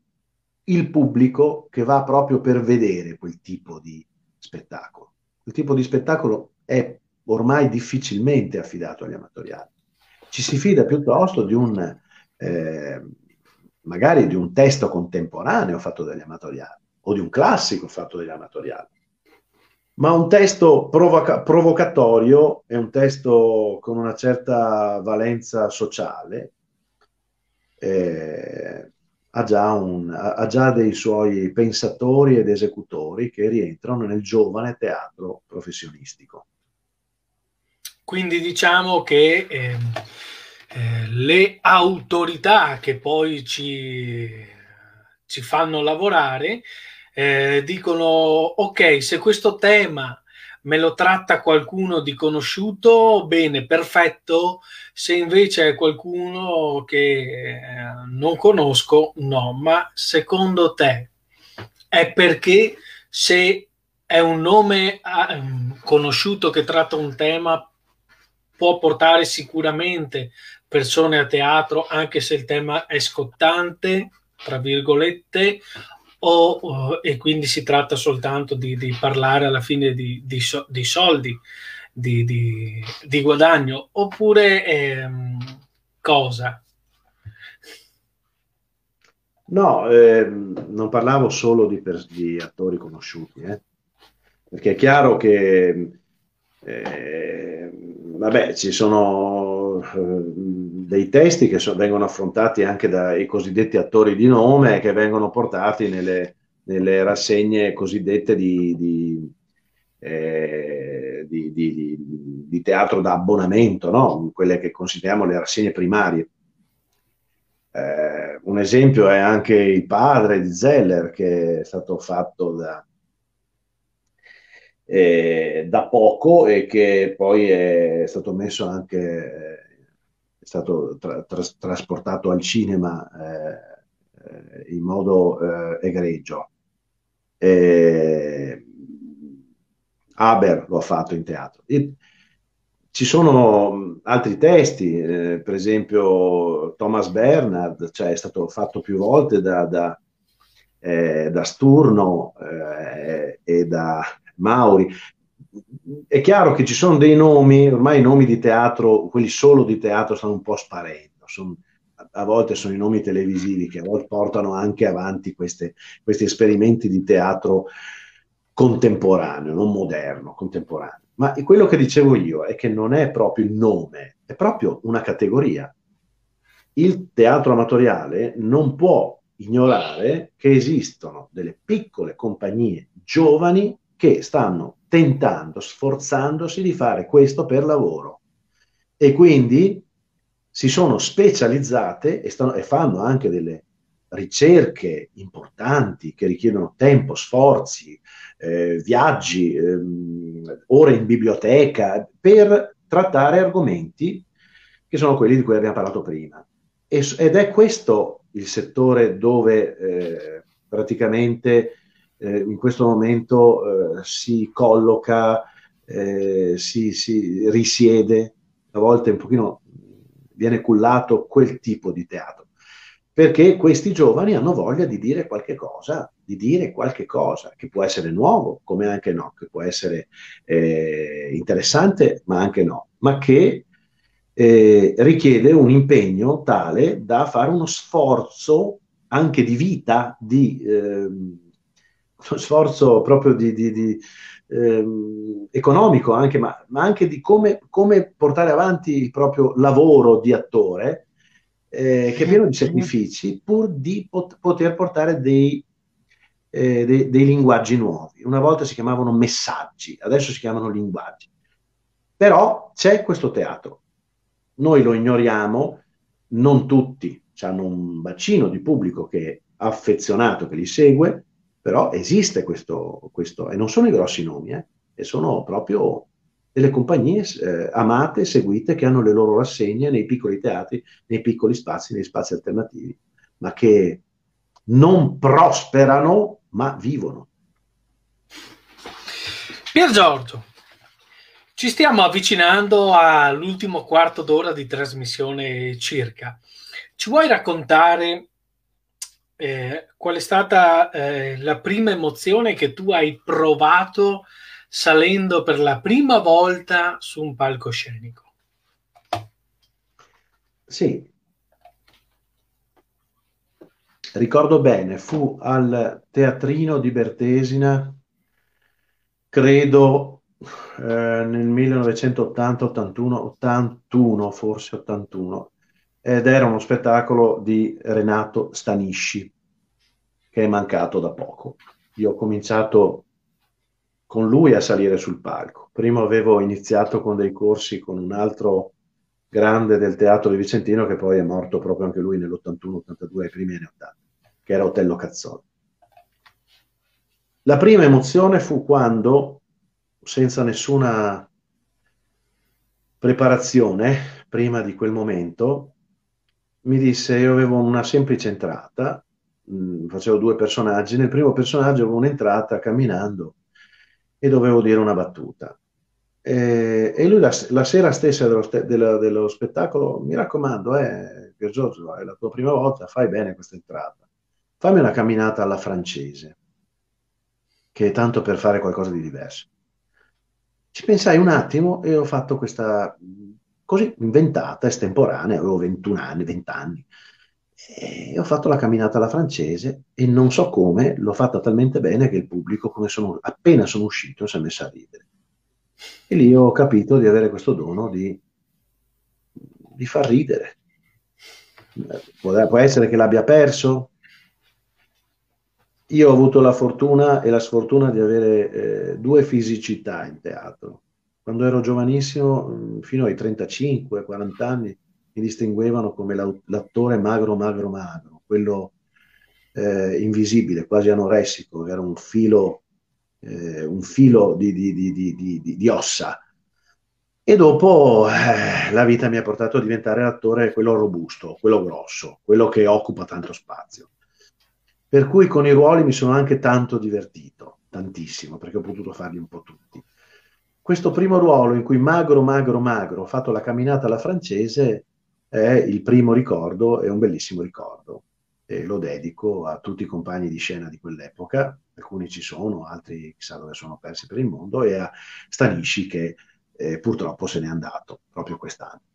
il pubblico che va proprio per vedere quel tipo di spettacolo. Quel tipo di spettacolo è ormai difficilmente affidato agli amatoriali. Ci si fida piuttosto di un, eh, magari di un testo contemporaneo fatto dagli amatoriali o di un classico fatto dagli amatoriali. Ma un testo provoca- provocatorio è un testo con una certa valenza sociale, eh, ha, già un, ha già dei suoi pensatori ed esecutori che rientrano nel giovane teatro professionistico. Quindi diciamo che eh, eh, le autorità che poi ci, ci fanno lavorare eh, dicono ok, se questo tema me lo tratta qualcuno di conosciuto, bene, perfetto. Se invece è qualcuno che eh, non conosco, no. Ma secondo te è perché se è un nome eh, conosciuto che tratta un tema può portare sicuramente persone a teatro anche se il tema è scottante, tra virgolette, o, o, e quindi si tratta soltanto di, di parlare alla fine di, di, di soldi, di, guadagno, oppure ehm, cosa? No, ehm, non parlavo solo di, per, attori conosciuti, eh? perché è chiaro che eh, vabbè, ci sono eh, dei testi che so, vengono affrontati anche dai cosiddetti attori di nome che vengono portati nelle, nelle rassegne cosiddette di, di, eh, di, di, teatro da abbonamento, no? quelle che consideriamo le rassegne primarie. Eh, un esempio è anche il padre di Zeller che è stato fatto da, eh, da poco e che poi è stato messo anche, è stato tra, tra, trasportato al cinema eh, in modo eh, egregio. Haber lo ha fatto in teatro. E ci sono altri testi, eh, per esempio Thomas Bernard, cioè è stato fatto più volte da, da, eh, da Sturno eh, e da Mauri. È chiaro che ci sono dei nomi, ormai i nomi di teatro, quelli solo di teatro, stanno un po' sparendo. Sono, a volte sono i nomi televisivi che a volte portano anche avanti queste, questi esperimenti di teatro contemporaneo, non moderno, contemporaneo. Ma quello che dicevo io è che non è proprio il nome, è proprio una categoria. Il teatro amatoriale non può ignorare che esistono delle piccole compagnie giovani che stanno tentando, sforzandosi di fare questo per lavoro e quindi si sono specializzate e, stanno, e fanno anche delle ricerche importanti che richiedono tempo, sforzi, eh, viaggi, ehm, ore in biblioteca per trattare argomenti che sono quelli di cui abbiamo parlato prima. Ed è questo il settore dove eh, praticamente in questo momento eh, si colloca, eh, si, si, risiede, a volte un pochino viene cullato quel tipo di teatro. Perché questi giovani hanno voglia di dire qualche cosa, di dire qualche cosa che può essere nuovo, come anche no, che può essere eh, interessante, ma anche no, ma che eh, richiede un impegno tale da fare uno sforzo anche di vita, di, eh, uno sforzo proprio di, di, di ehm, economico anche, ma, ma, anche di come, come, portare avanti il proprio lavoro di attore eh, che è pieno di sacrifici pur di pot- poter portare dei, eh, dei, dei linguaggi nuovi. Una volta si chiamavano messaggi, adesso si chiamano linguaggi. Però c'è questo teatro. Noi lo ignoriamo, non tutti hanno un bacino di pubblico che è affezionato, che li segue, però esiste questo, questo e non sono i grossi nomi, eh, e sono proprio delle compagnie eh, amate, seguite, che hanno le loro rassegne nei piccoli teatri, nei piccoli spazi, nei spazi alternativi, ma che non prosperano, ma vivono. Pier Giorgio, ci stiamo avvicinando all'ultimo quarto d'ora di trasmissione circa. Ci vuoi raccontare eh, qual è stata eh, la prima emozione che tu hai provato salendo per la prima volta su un palcoscenico? Sì, ricordo bene, fu al teatrino di Bertesina, credo eh, nel 1980, 81, 81, forse 81, ed era uno spettacolo di Renato Stanisci, che è mancato da poco. Io ho cominciato con lui a salire sul palco. Prima avevo iniziato con dei corsi con un altro grande del teatro di Vicentino, che poi è morto proprio anche lui nell'81-82, ai primi anni 80, che era Otello Cazzoli. La prima emozione fu quando, senza nessuna preparazione, prima di quel momento, mi disse, io avevo una semplice entrata, mh, mm, facevo due personaggi, nel primo personaggio avevo un'entrata camminando e dovevo dire una battuta. E, e lui la, la, sera stessa dello, dello, dello, spettacolo, mi raccomando, eh, Giorgio, è la tua prima volta, fai bene questa entrata. Fammi una camminata alla francese, che è tanto per fare qualcosa di diverso. Ci pensai un attimo e ho fatto questa così inventata, estemporanea, avevo 21 anni, 20 anni. E ho fatto la camminata alla francese e non so come, l'ho fatta talmente bene che il pubblico, sono, appena sono uscito, si è messo a ridere. E lì ho capito di avere questo dono di, di far ridere. Può, può essere che l'abbia perso, io ho avuto la fortuna e la sfortuna di avere eh, due fisicità in teatro quando ero giovanissimo, mm, fino ai 35-40 anni, mi distinguevano come l'attore magro, magro, magro, quello eh, invisibile, quasi anoressico, era un filo, eh, un filo di, di, di, di, ossa. E dopo eh, la vita mi ha portato a diventare l'attore quello robusto, quello grosso, quello che occupa tanto spazio. Per cui con i ruoli mi sono anche tanto divertito, tantissimo, perché ho potuto farli un po' tutti questo primo ruolo in cui magro, magro, magro ho fatto la camminata alla francese è il primo ricordo, è un bellissimo ricordo. E lo dedico a tutti i compagni di scena di quell'epoca, alcuni ci sono, altri chissà dove sono persi per il mondo, e a Stanisci che eh, purtroppo se n'è andato proprio quest'anno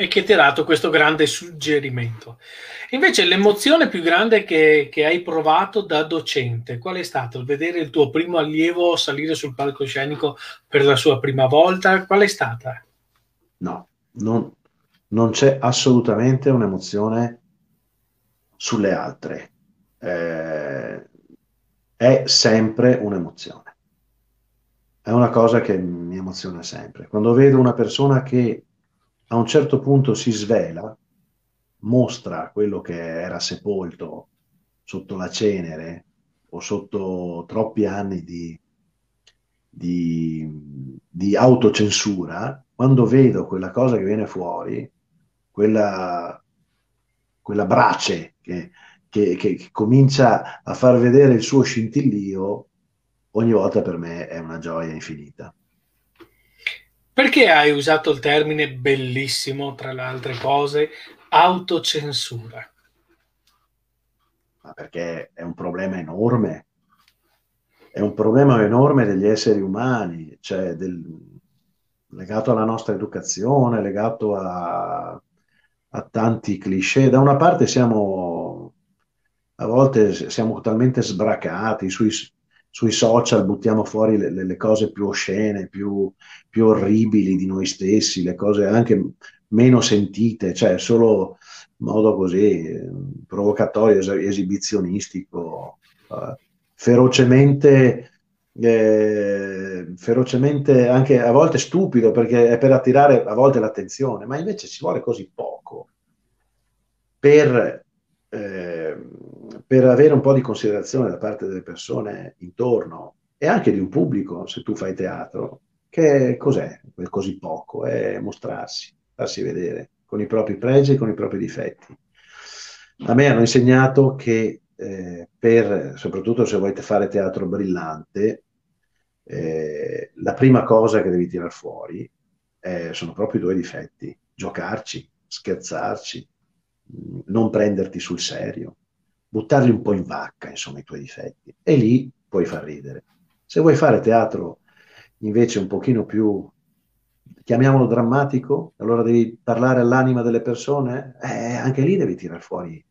e che ti ha dato questo grande suggerimento. Invece l'emozione più grande che, che, hai provato da docente, qual è stato? Vedere il tuo primo allievo salire sul palcoscenico per la sua prima volta, qual è stata? No, non, non c'è assolutamente un'emozione sulle altre. Eh, è sempre un'emozione. È una cosa che mi emoziona sempre. Quando vedo una persona che a un certo punto si svela, mostra quello che era sepolto sotto la cenere o sotto troppi anni di, di, di autocensura, quando vedo quella cosa che viene fuori, quella, quella brace che, che, che, comincia a far vedere il suo scintillio, ogni volta per me è una gioia infinita. Perché hai usato il termine bellissimo, tra le altre cose, autocensura? Ma perché è un problema enorme. È un problema enorme degli esseri umani, cioè del, legato alla nostra educazione, legato a, a tanti cliché. Da una parte siamo, a volte siamo talmente sbracati sui, sui social buttiamo fuori le, le cose più oscene, più, più, orribili di noi stessi, le cose anche meno sentite, cioè solo modo così provocatorio, esibizionistico, eh, ferocemente, eh, ferocemente anche a volte stupido perché è per attirare a volte l'attenzione, ma invece ci vuole così poco per, eh, per avere un po' di considerazione da parte delle persone intorno e anche di un pubblico, se tu fai teatro, che cos'è quel così poco? È mostrarsi, farsi vedere con i propri pregi e con i propri difetti. A me hanno insegnato che eh, per, soprattutto se volete fare teatro brillante, eh, la prima cosa che devi tirare fuori eh, sono proprio i tuoi difetti, giocarci, scherzarci, non prenderti sul serio, buttarli un po' in vacca, insomma, i tuoi difetti, e lì puoi far ridere. Se vuoi fare teatro invece un pochino più, chiamiamolo drammatico, allora devi parlare all'anima delle persone, eh, anche lì devi tirare fuori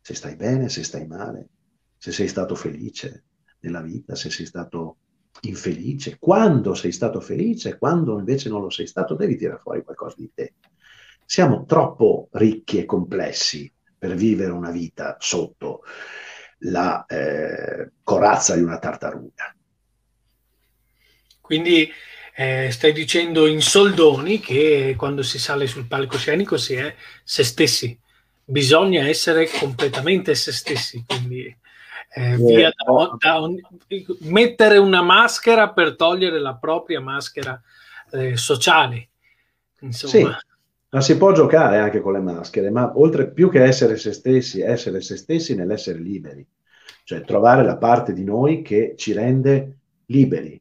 se stai bene, se stai male, se sei stato felice nella vita, se sei stato infelice, quando sei stato felice, quando invece non lo sei stato, devi tirare fuori qualcosa di te. Siamo troppo ricchi e complessi per vivere una vita sotto la eh, corazza di una tartaruga. Quindi eh, stai dicendo in soldoni che quando si sale sul palcoscenico si è se stessi, bisogna essere completamente se stessi, quindi eh, eh via da, da un, mettere una maschera per togliere la propria maschera eh, sociale. Insomma. Sì, ma si può giocare anche con le maschere, ma oltre più che essere se stessi, essere se stessi nell'essere liberi, cioè trovare la parte di noi che ci rende liberi,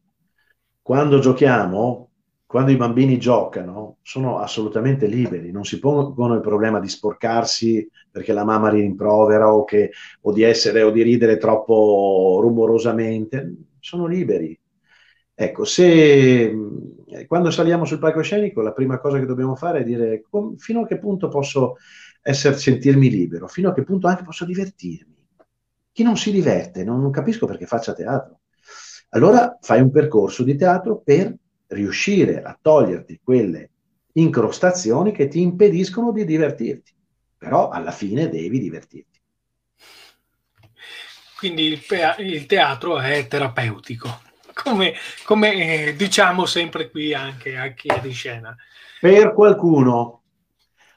quando giochiamo, quando i bambini giocano, sono assolutamente liberi, non si pongono il problema di sporcarsi perché la mamma li rimprovera o, che, o di essere o di ridere troppo rumorosamente, sono liberi. Ecco, se quando saliamo sul palcoscenico la prima cosa che dobbiamo fare è dire fino a che punto posso essere, sentirmi libero, fino a che punto anche posso divertirmi. Chi non si diverte, non, non capisco perché faccia teatro. Allora fai un percorso di teatro per riuscire a toglierti quelle incrostazioni che ti impediscono di divertirti, però alla fine devi divertirti. Quindi il, pe- il teatro è terapeutico, come, come eh, diciamo sempre qui anche a chi è di scena. Per qualcuno,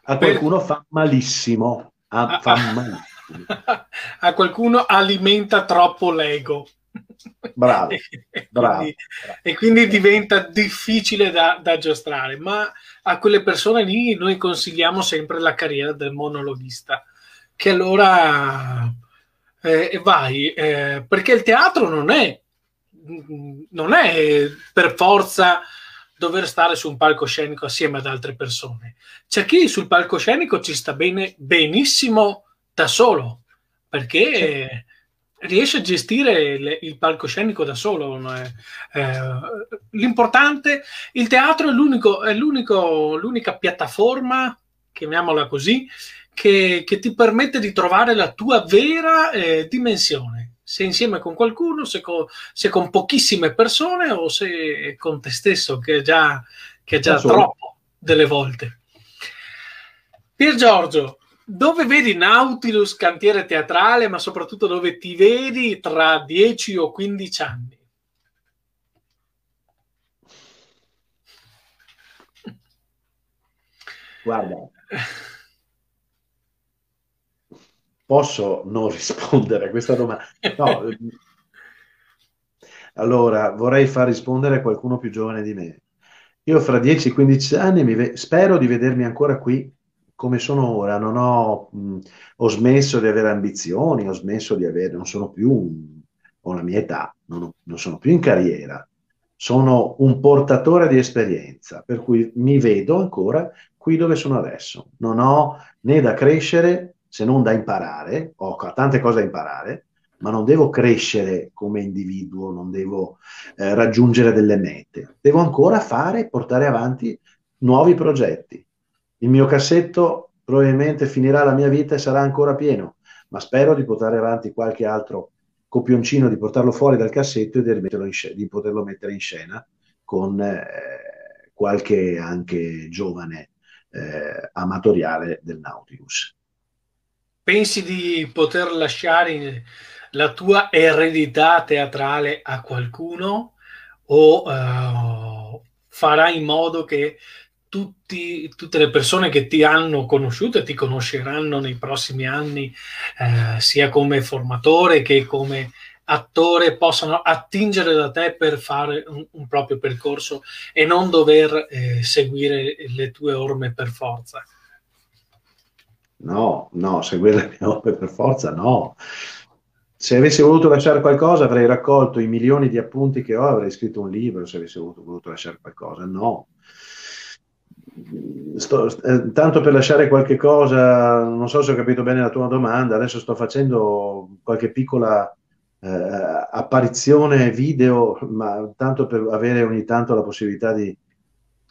a qualcuno per... fa malissimo, a, fa malissimo. a qualcuno alimenta troppo l'ego. Bravo, e, bravo, quindi, e quindi diventa difficile da, da giostrare, ma a quelle persone lì noi consigliamo sempre la carriera del monologhista, che allora eh, vai, eh, perché il teatro non è, non è per forza dover stare su un palcoscenico assieme ad altre persone. C'è chi sul palcoscenico ci sta bene benissimo da solo, perché riesce a gestire le, il palcoscenico da solo. Eh, l'importante, il teatro è, l'unico, è l'unico, l'unica piattaforma, chiamiamola così, che, che, ti permette di trovare la tua vera eh, dimensione. Se insieme con qualcuno, se con, se con, pochissime persone o se con te stesso, che è già, che è già troppo delle volte. Pier Giorgio, dove vedi Nautilus cantiere teatrale, ma soprattutto dove ti vedi tra 10 o 15 anni? Guarda, posso non rispondere a questa domanda? No. allora, vorrei far rispondere qualcuno più giovane di me. Io fra 10-15 anni ve- spero di vedermi ancora qui come sono ora, non ho, mh, ho smesso di avere ambizioni, ho smesso di avere, non sono più, ho la mia età, non, ho, non sono più in carriera, sono un portatore di esperienza, per cui mi vedo ancora qui dove sono adesso. Non ho né da crescere se non da imparare, ho tante cose da imparare, ma non devo crescere come individuo, non devo eh, raggiungere delle mete, devo ancora fare e portare avanti nuovi progetti. Il mio cassetto probabilmente finirà la mia vita e sarà ancora pieno, ma spero di portare avanti qualche altro copioncino, di portarlo fuori dal cassetto e di, scena, di poterlo mettere in scena con eh, qualche anche giovane eh, amatoriale del Nautilus. Pensi di poter lasciare la tua eredità teatrale a qualcuno o uh, farai in modo che tutti, tutte le persone che ti hanno conosciuto e ti conosceranno nei prossimi anni, eh, sia come formatore che come attore, possano attingere da te per fare un, un proprio percorso e non dover eh, seguire le tue orme per forza. No, no, seguire le mie orme per forza, no. Se avessi voluto lasciare qualcosa avrei raccolto i milioni di appunti che ho, avrei scritto un libro se avessi voluto, voluto lasciare qualcosa. No, Sto, eh, tanto per lasciare qualche cosa, non so se ho capito bene la tua domanda, adesso sto facendo qualche piccola eh, apparizione video, ma tanto per avere ogni tanto la possibilità di,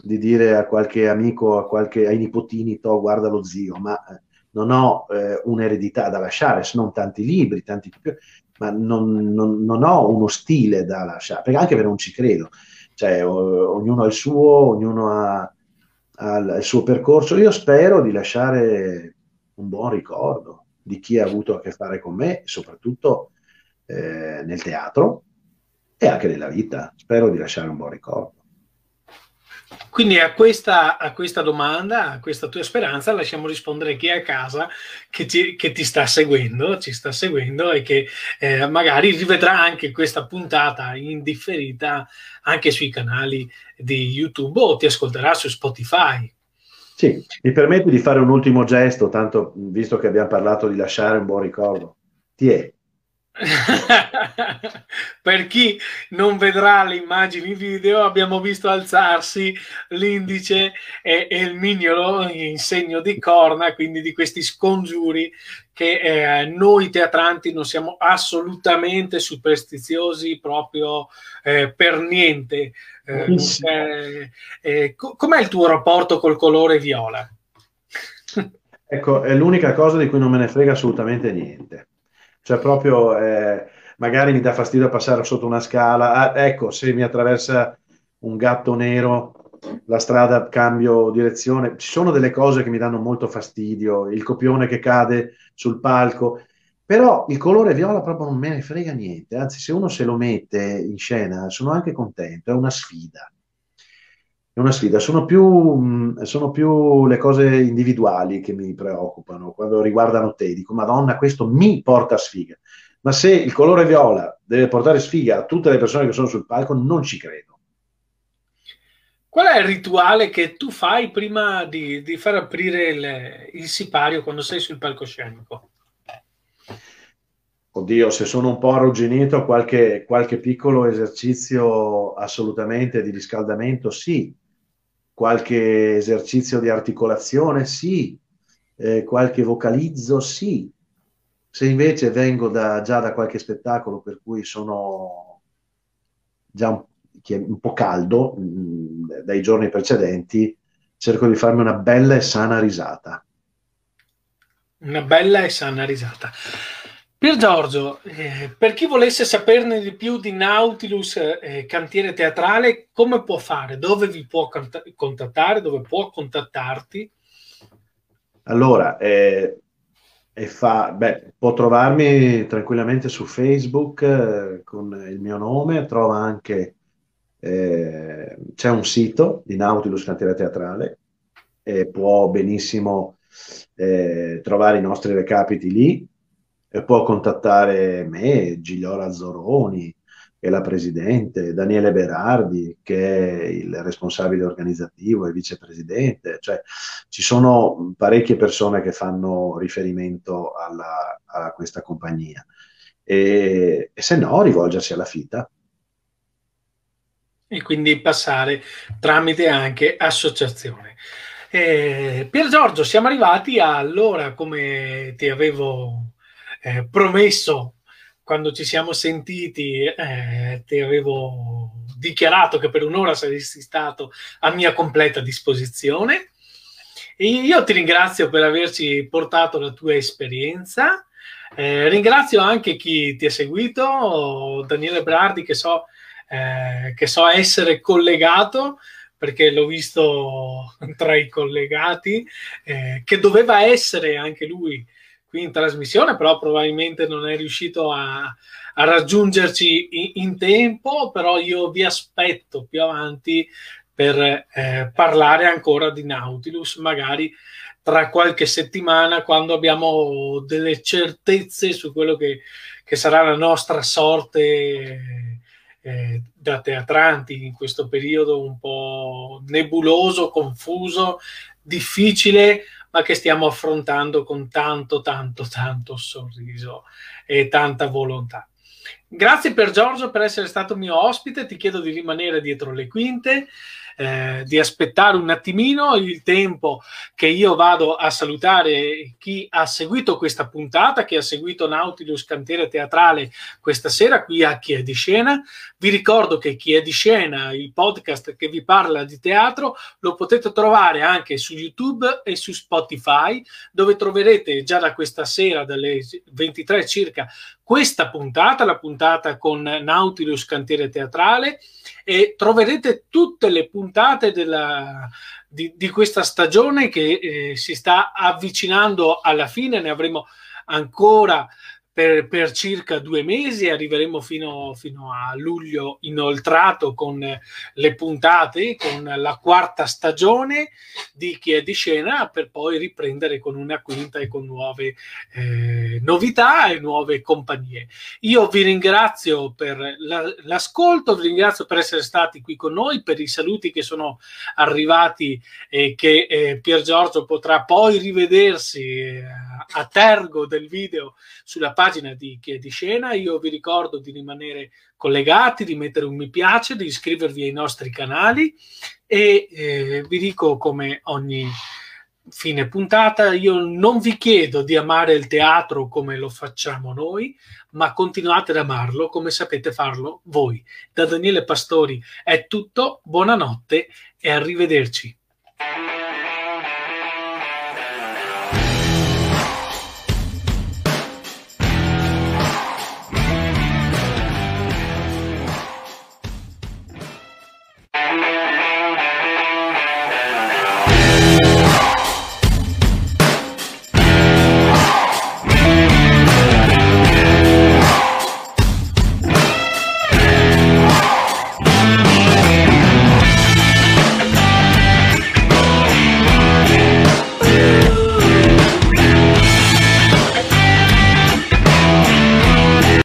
di dire a qualche amico, a qualche, ai nipotini, to, guarda lo zio, ma eh, non ho eh, un'eredità da lasciare, se non tanti libri, tanti ma non, non, non, ho uno stile da lasciare, perché anche perché non ci credo, cioè o, ognuno ha il suo, ognuno ha al, suo percorso. Io spero di lasciare un buon ricordo di chi ha avuto a che fare con me, soprattutto eh, nel teatro e anche nella vita. Spero di lasciare un buon ricordo. Quindi a questa, a questa, domanda, a questa tua speranza, lasciamo rispondere chi è a casa che ti, che ti sta seguendo, ci sta seguendo e che eh, magari rivedrà anche questa puntata indifferita anche sui canali di YouTube o ti ascolterà su Spotify. Sì, mi permetti di fare un ultimo gesto, tanto visto che abbiamo parlato di lasciare un buon ricordo. Ti è, per chi non vedrà le immagini video, abbiamo visto alzarsi l'indice e, e, il mignolo in segno di corna, quindi di questi scongiuri che eh, noi teatranti non siamo assolutamente superstiziosi proprio eh, per niente. Eh, eh com'è il tuo rapporto col colore viola? ecco, è l'unica cosa di cui non me ne frega assolutamente niente cioè proprio eh, magari mi dà fastidio passare sotto una scala, ah, ecco se mi attraversa un gatto nero la strada cambio direzione, ci sono delle cose che mi danno molto fastidio, il copione che cade sul palco, però il colore viola proprio non me ne frega niente, anzi se uno se lo mette in scena sono anche contento, è una sfida. È una sfida, sono più, sono più le cose individuali che mi preoccupano quando riguardano te. Dico, Madonna, questo mi porta sfiga. Ma se il colore viola deve portare sfiga a tutte le persone che sono sul palco, non ci credo. Qual è il rituale che tu fai prima di, di far aprire il, il sipario quando sei sul palcoscenico? Oddio, se sono un po' arrugginito, qualche, qualche piccolo esercizio assolutamente di riscaldamento, sì qualche esercizio di articolazione? Sì. Eh, qualche vocalizzo? Sì. Se invece vengo da, già da qualche spettacolo per cui sono già un, un po' caldo mh, mm, dai giorni precedenti, cerco di farmi una bella e sana risata. Una bella e sana risata. Pier Giorgio, eh, per chi volesse saperne di più di Nautilus eh, Cantiere Teatrale, come può fare? Dove vi può contattare? Dove può contattarti? Allora, eh, fa, beh, può trovarmi tranquillamente su Facebook eh, con il mio nome, trova anche, eh, c'è un sito di Nautilus Cantiere Teatrale, e può benissimo eh, trovare i nostri recapiti lì e può contattare me, Gigliola Zoroni, che è la presidente, Daniele Berardi, che è il responsabile organizzativo e vicepresidente. Cioè, ci sono parecchie persone che fanno riferimento alla, a questa compagnia. E, e se no, rivolgersi alla FITA. E quindi passare tramite anche associazione. Eh, Pier Giorgio, siamo arrivati all'ora, come ti avevo eh, promesso quando ci siamo sentiti, eh, ti avevo dichiarato che per un'ora saresti stato a mia completa disposizione. E io ti ringrazio per averci portato la tua esperienza. Eh, ringrazio anche chi ti ha seguito, Daniele Brardi, che so, eh, che so essere collegato perché l'ho visto tra i collegati, eh, che doveva essere anche lui qui in trasmissione, però probabilmente non è riuscito a, a raggiungerci in, in, tempo, però io vi aspetto più avanti per eh, parlare ancora di Nautilus, magari tra qualche settimana quando abbiamo delle certezze su quello che, che sarà la nostra sorte eh, da teatranti in questo periodo un po' nebuloso, confuso, difficile, ma che stiamo affrontando con tanto, tanto, tanto sorriso e tanta volontà. Grazie per Giorgio per essere stato mio ospite, ti chiedo di rimanere dietro le quinte eh, di aspettare un attimino il tempo che io vado a salutare chi ha seguito questa puntata, chi ha seguito Nautilus Cantiere Teatrale questa sera qui a Chi è di Scena. Vi ricordo che Chi è di Scena, il podcast che vi parla di teatro, lo potete trovare anche su YouTube e su Spotify, dove troverete già da questa sera, dalle 23 circa, questa puntata, la puntata con Nautilus Cantiere Teatrale e troverete tutte le puntate della, di, di, questa stagione che eh, si sta avvicinando alla fine, ne avremo ancora per, per, circa due mesi, arriveremo fino, fino, a luglio inoltrato con le puntate, con la quarta stagione di Chi è di scena, per poi riprendere con una quinta e con nuove eh, novità e nuove compagnie. Io vi ringrazio per la, l'ascolto, vi ringrazio per essere stati qui con noi, per i saluti che sono arrivati e che eh, Pier Giorgio potrà poi rivedersi eh, a tergo del video sulla pagina pagina di Chi di Scena. Io vi ricordo di rimanere collegati, di mettere un mi piace, di iscrivervi ai nostri canali e eh, vi dico come ogni fine puntata, io non vi chiedo di amare il teatro come lo facciamo noi, ma continuate ad amarlo come sapete farlo voi. Da Daniele Pastori è tutto, buonanotte e arrivederci.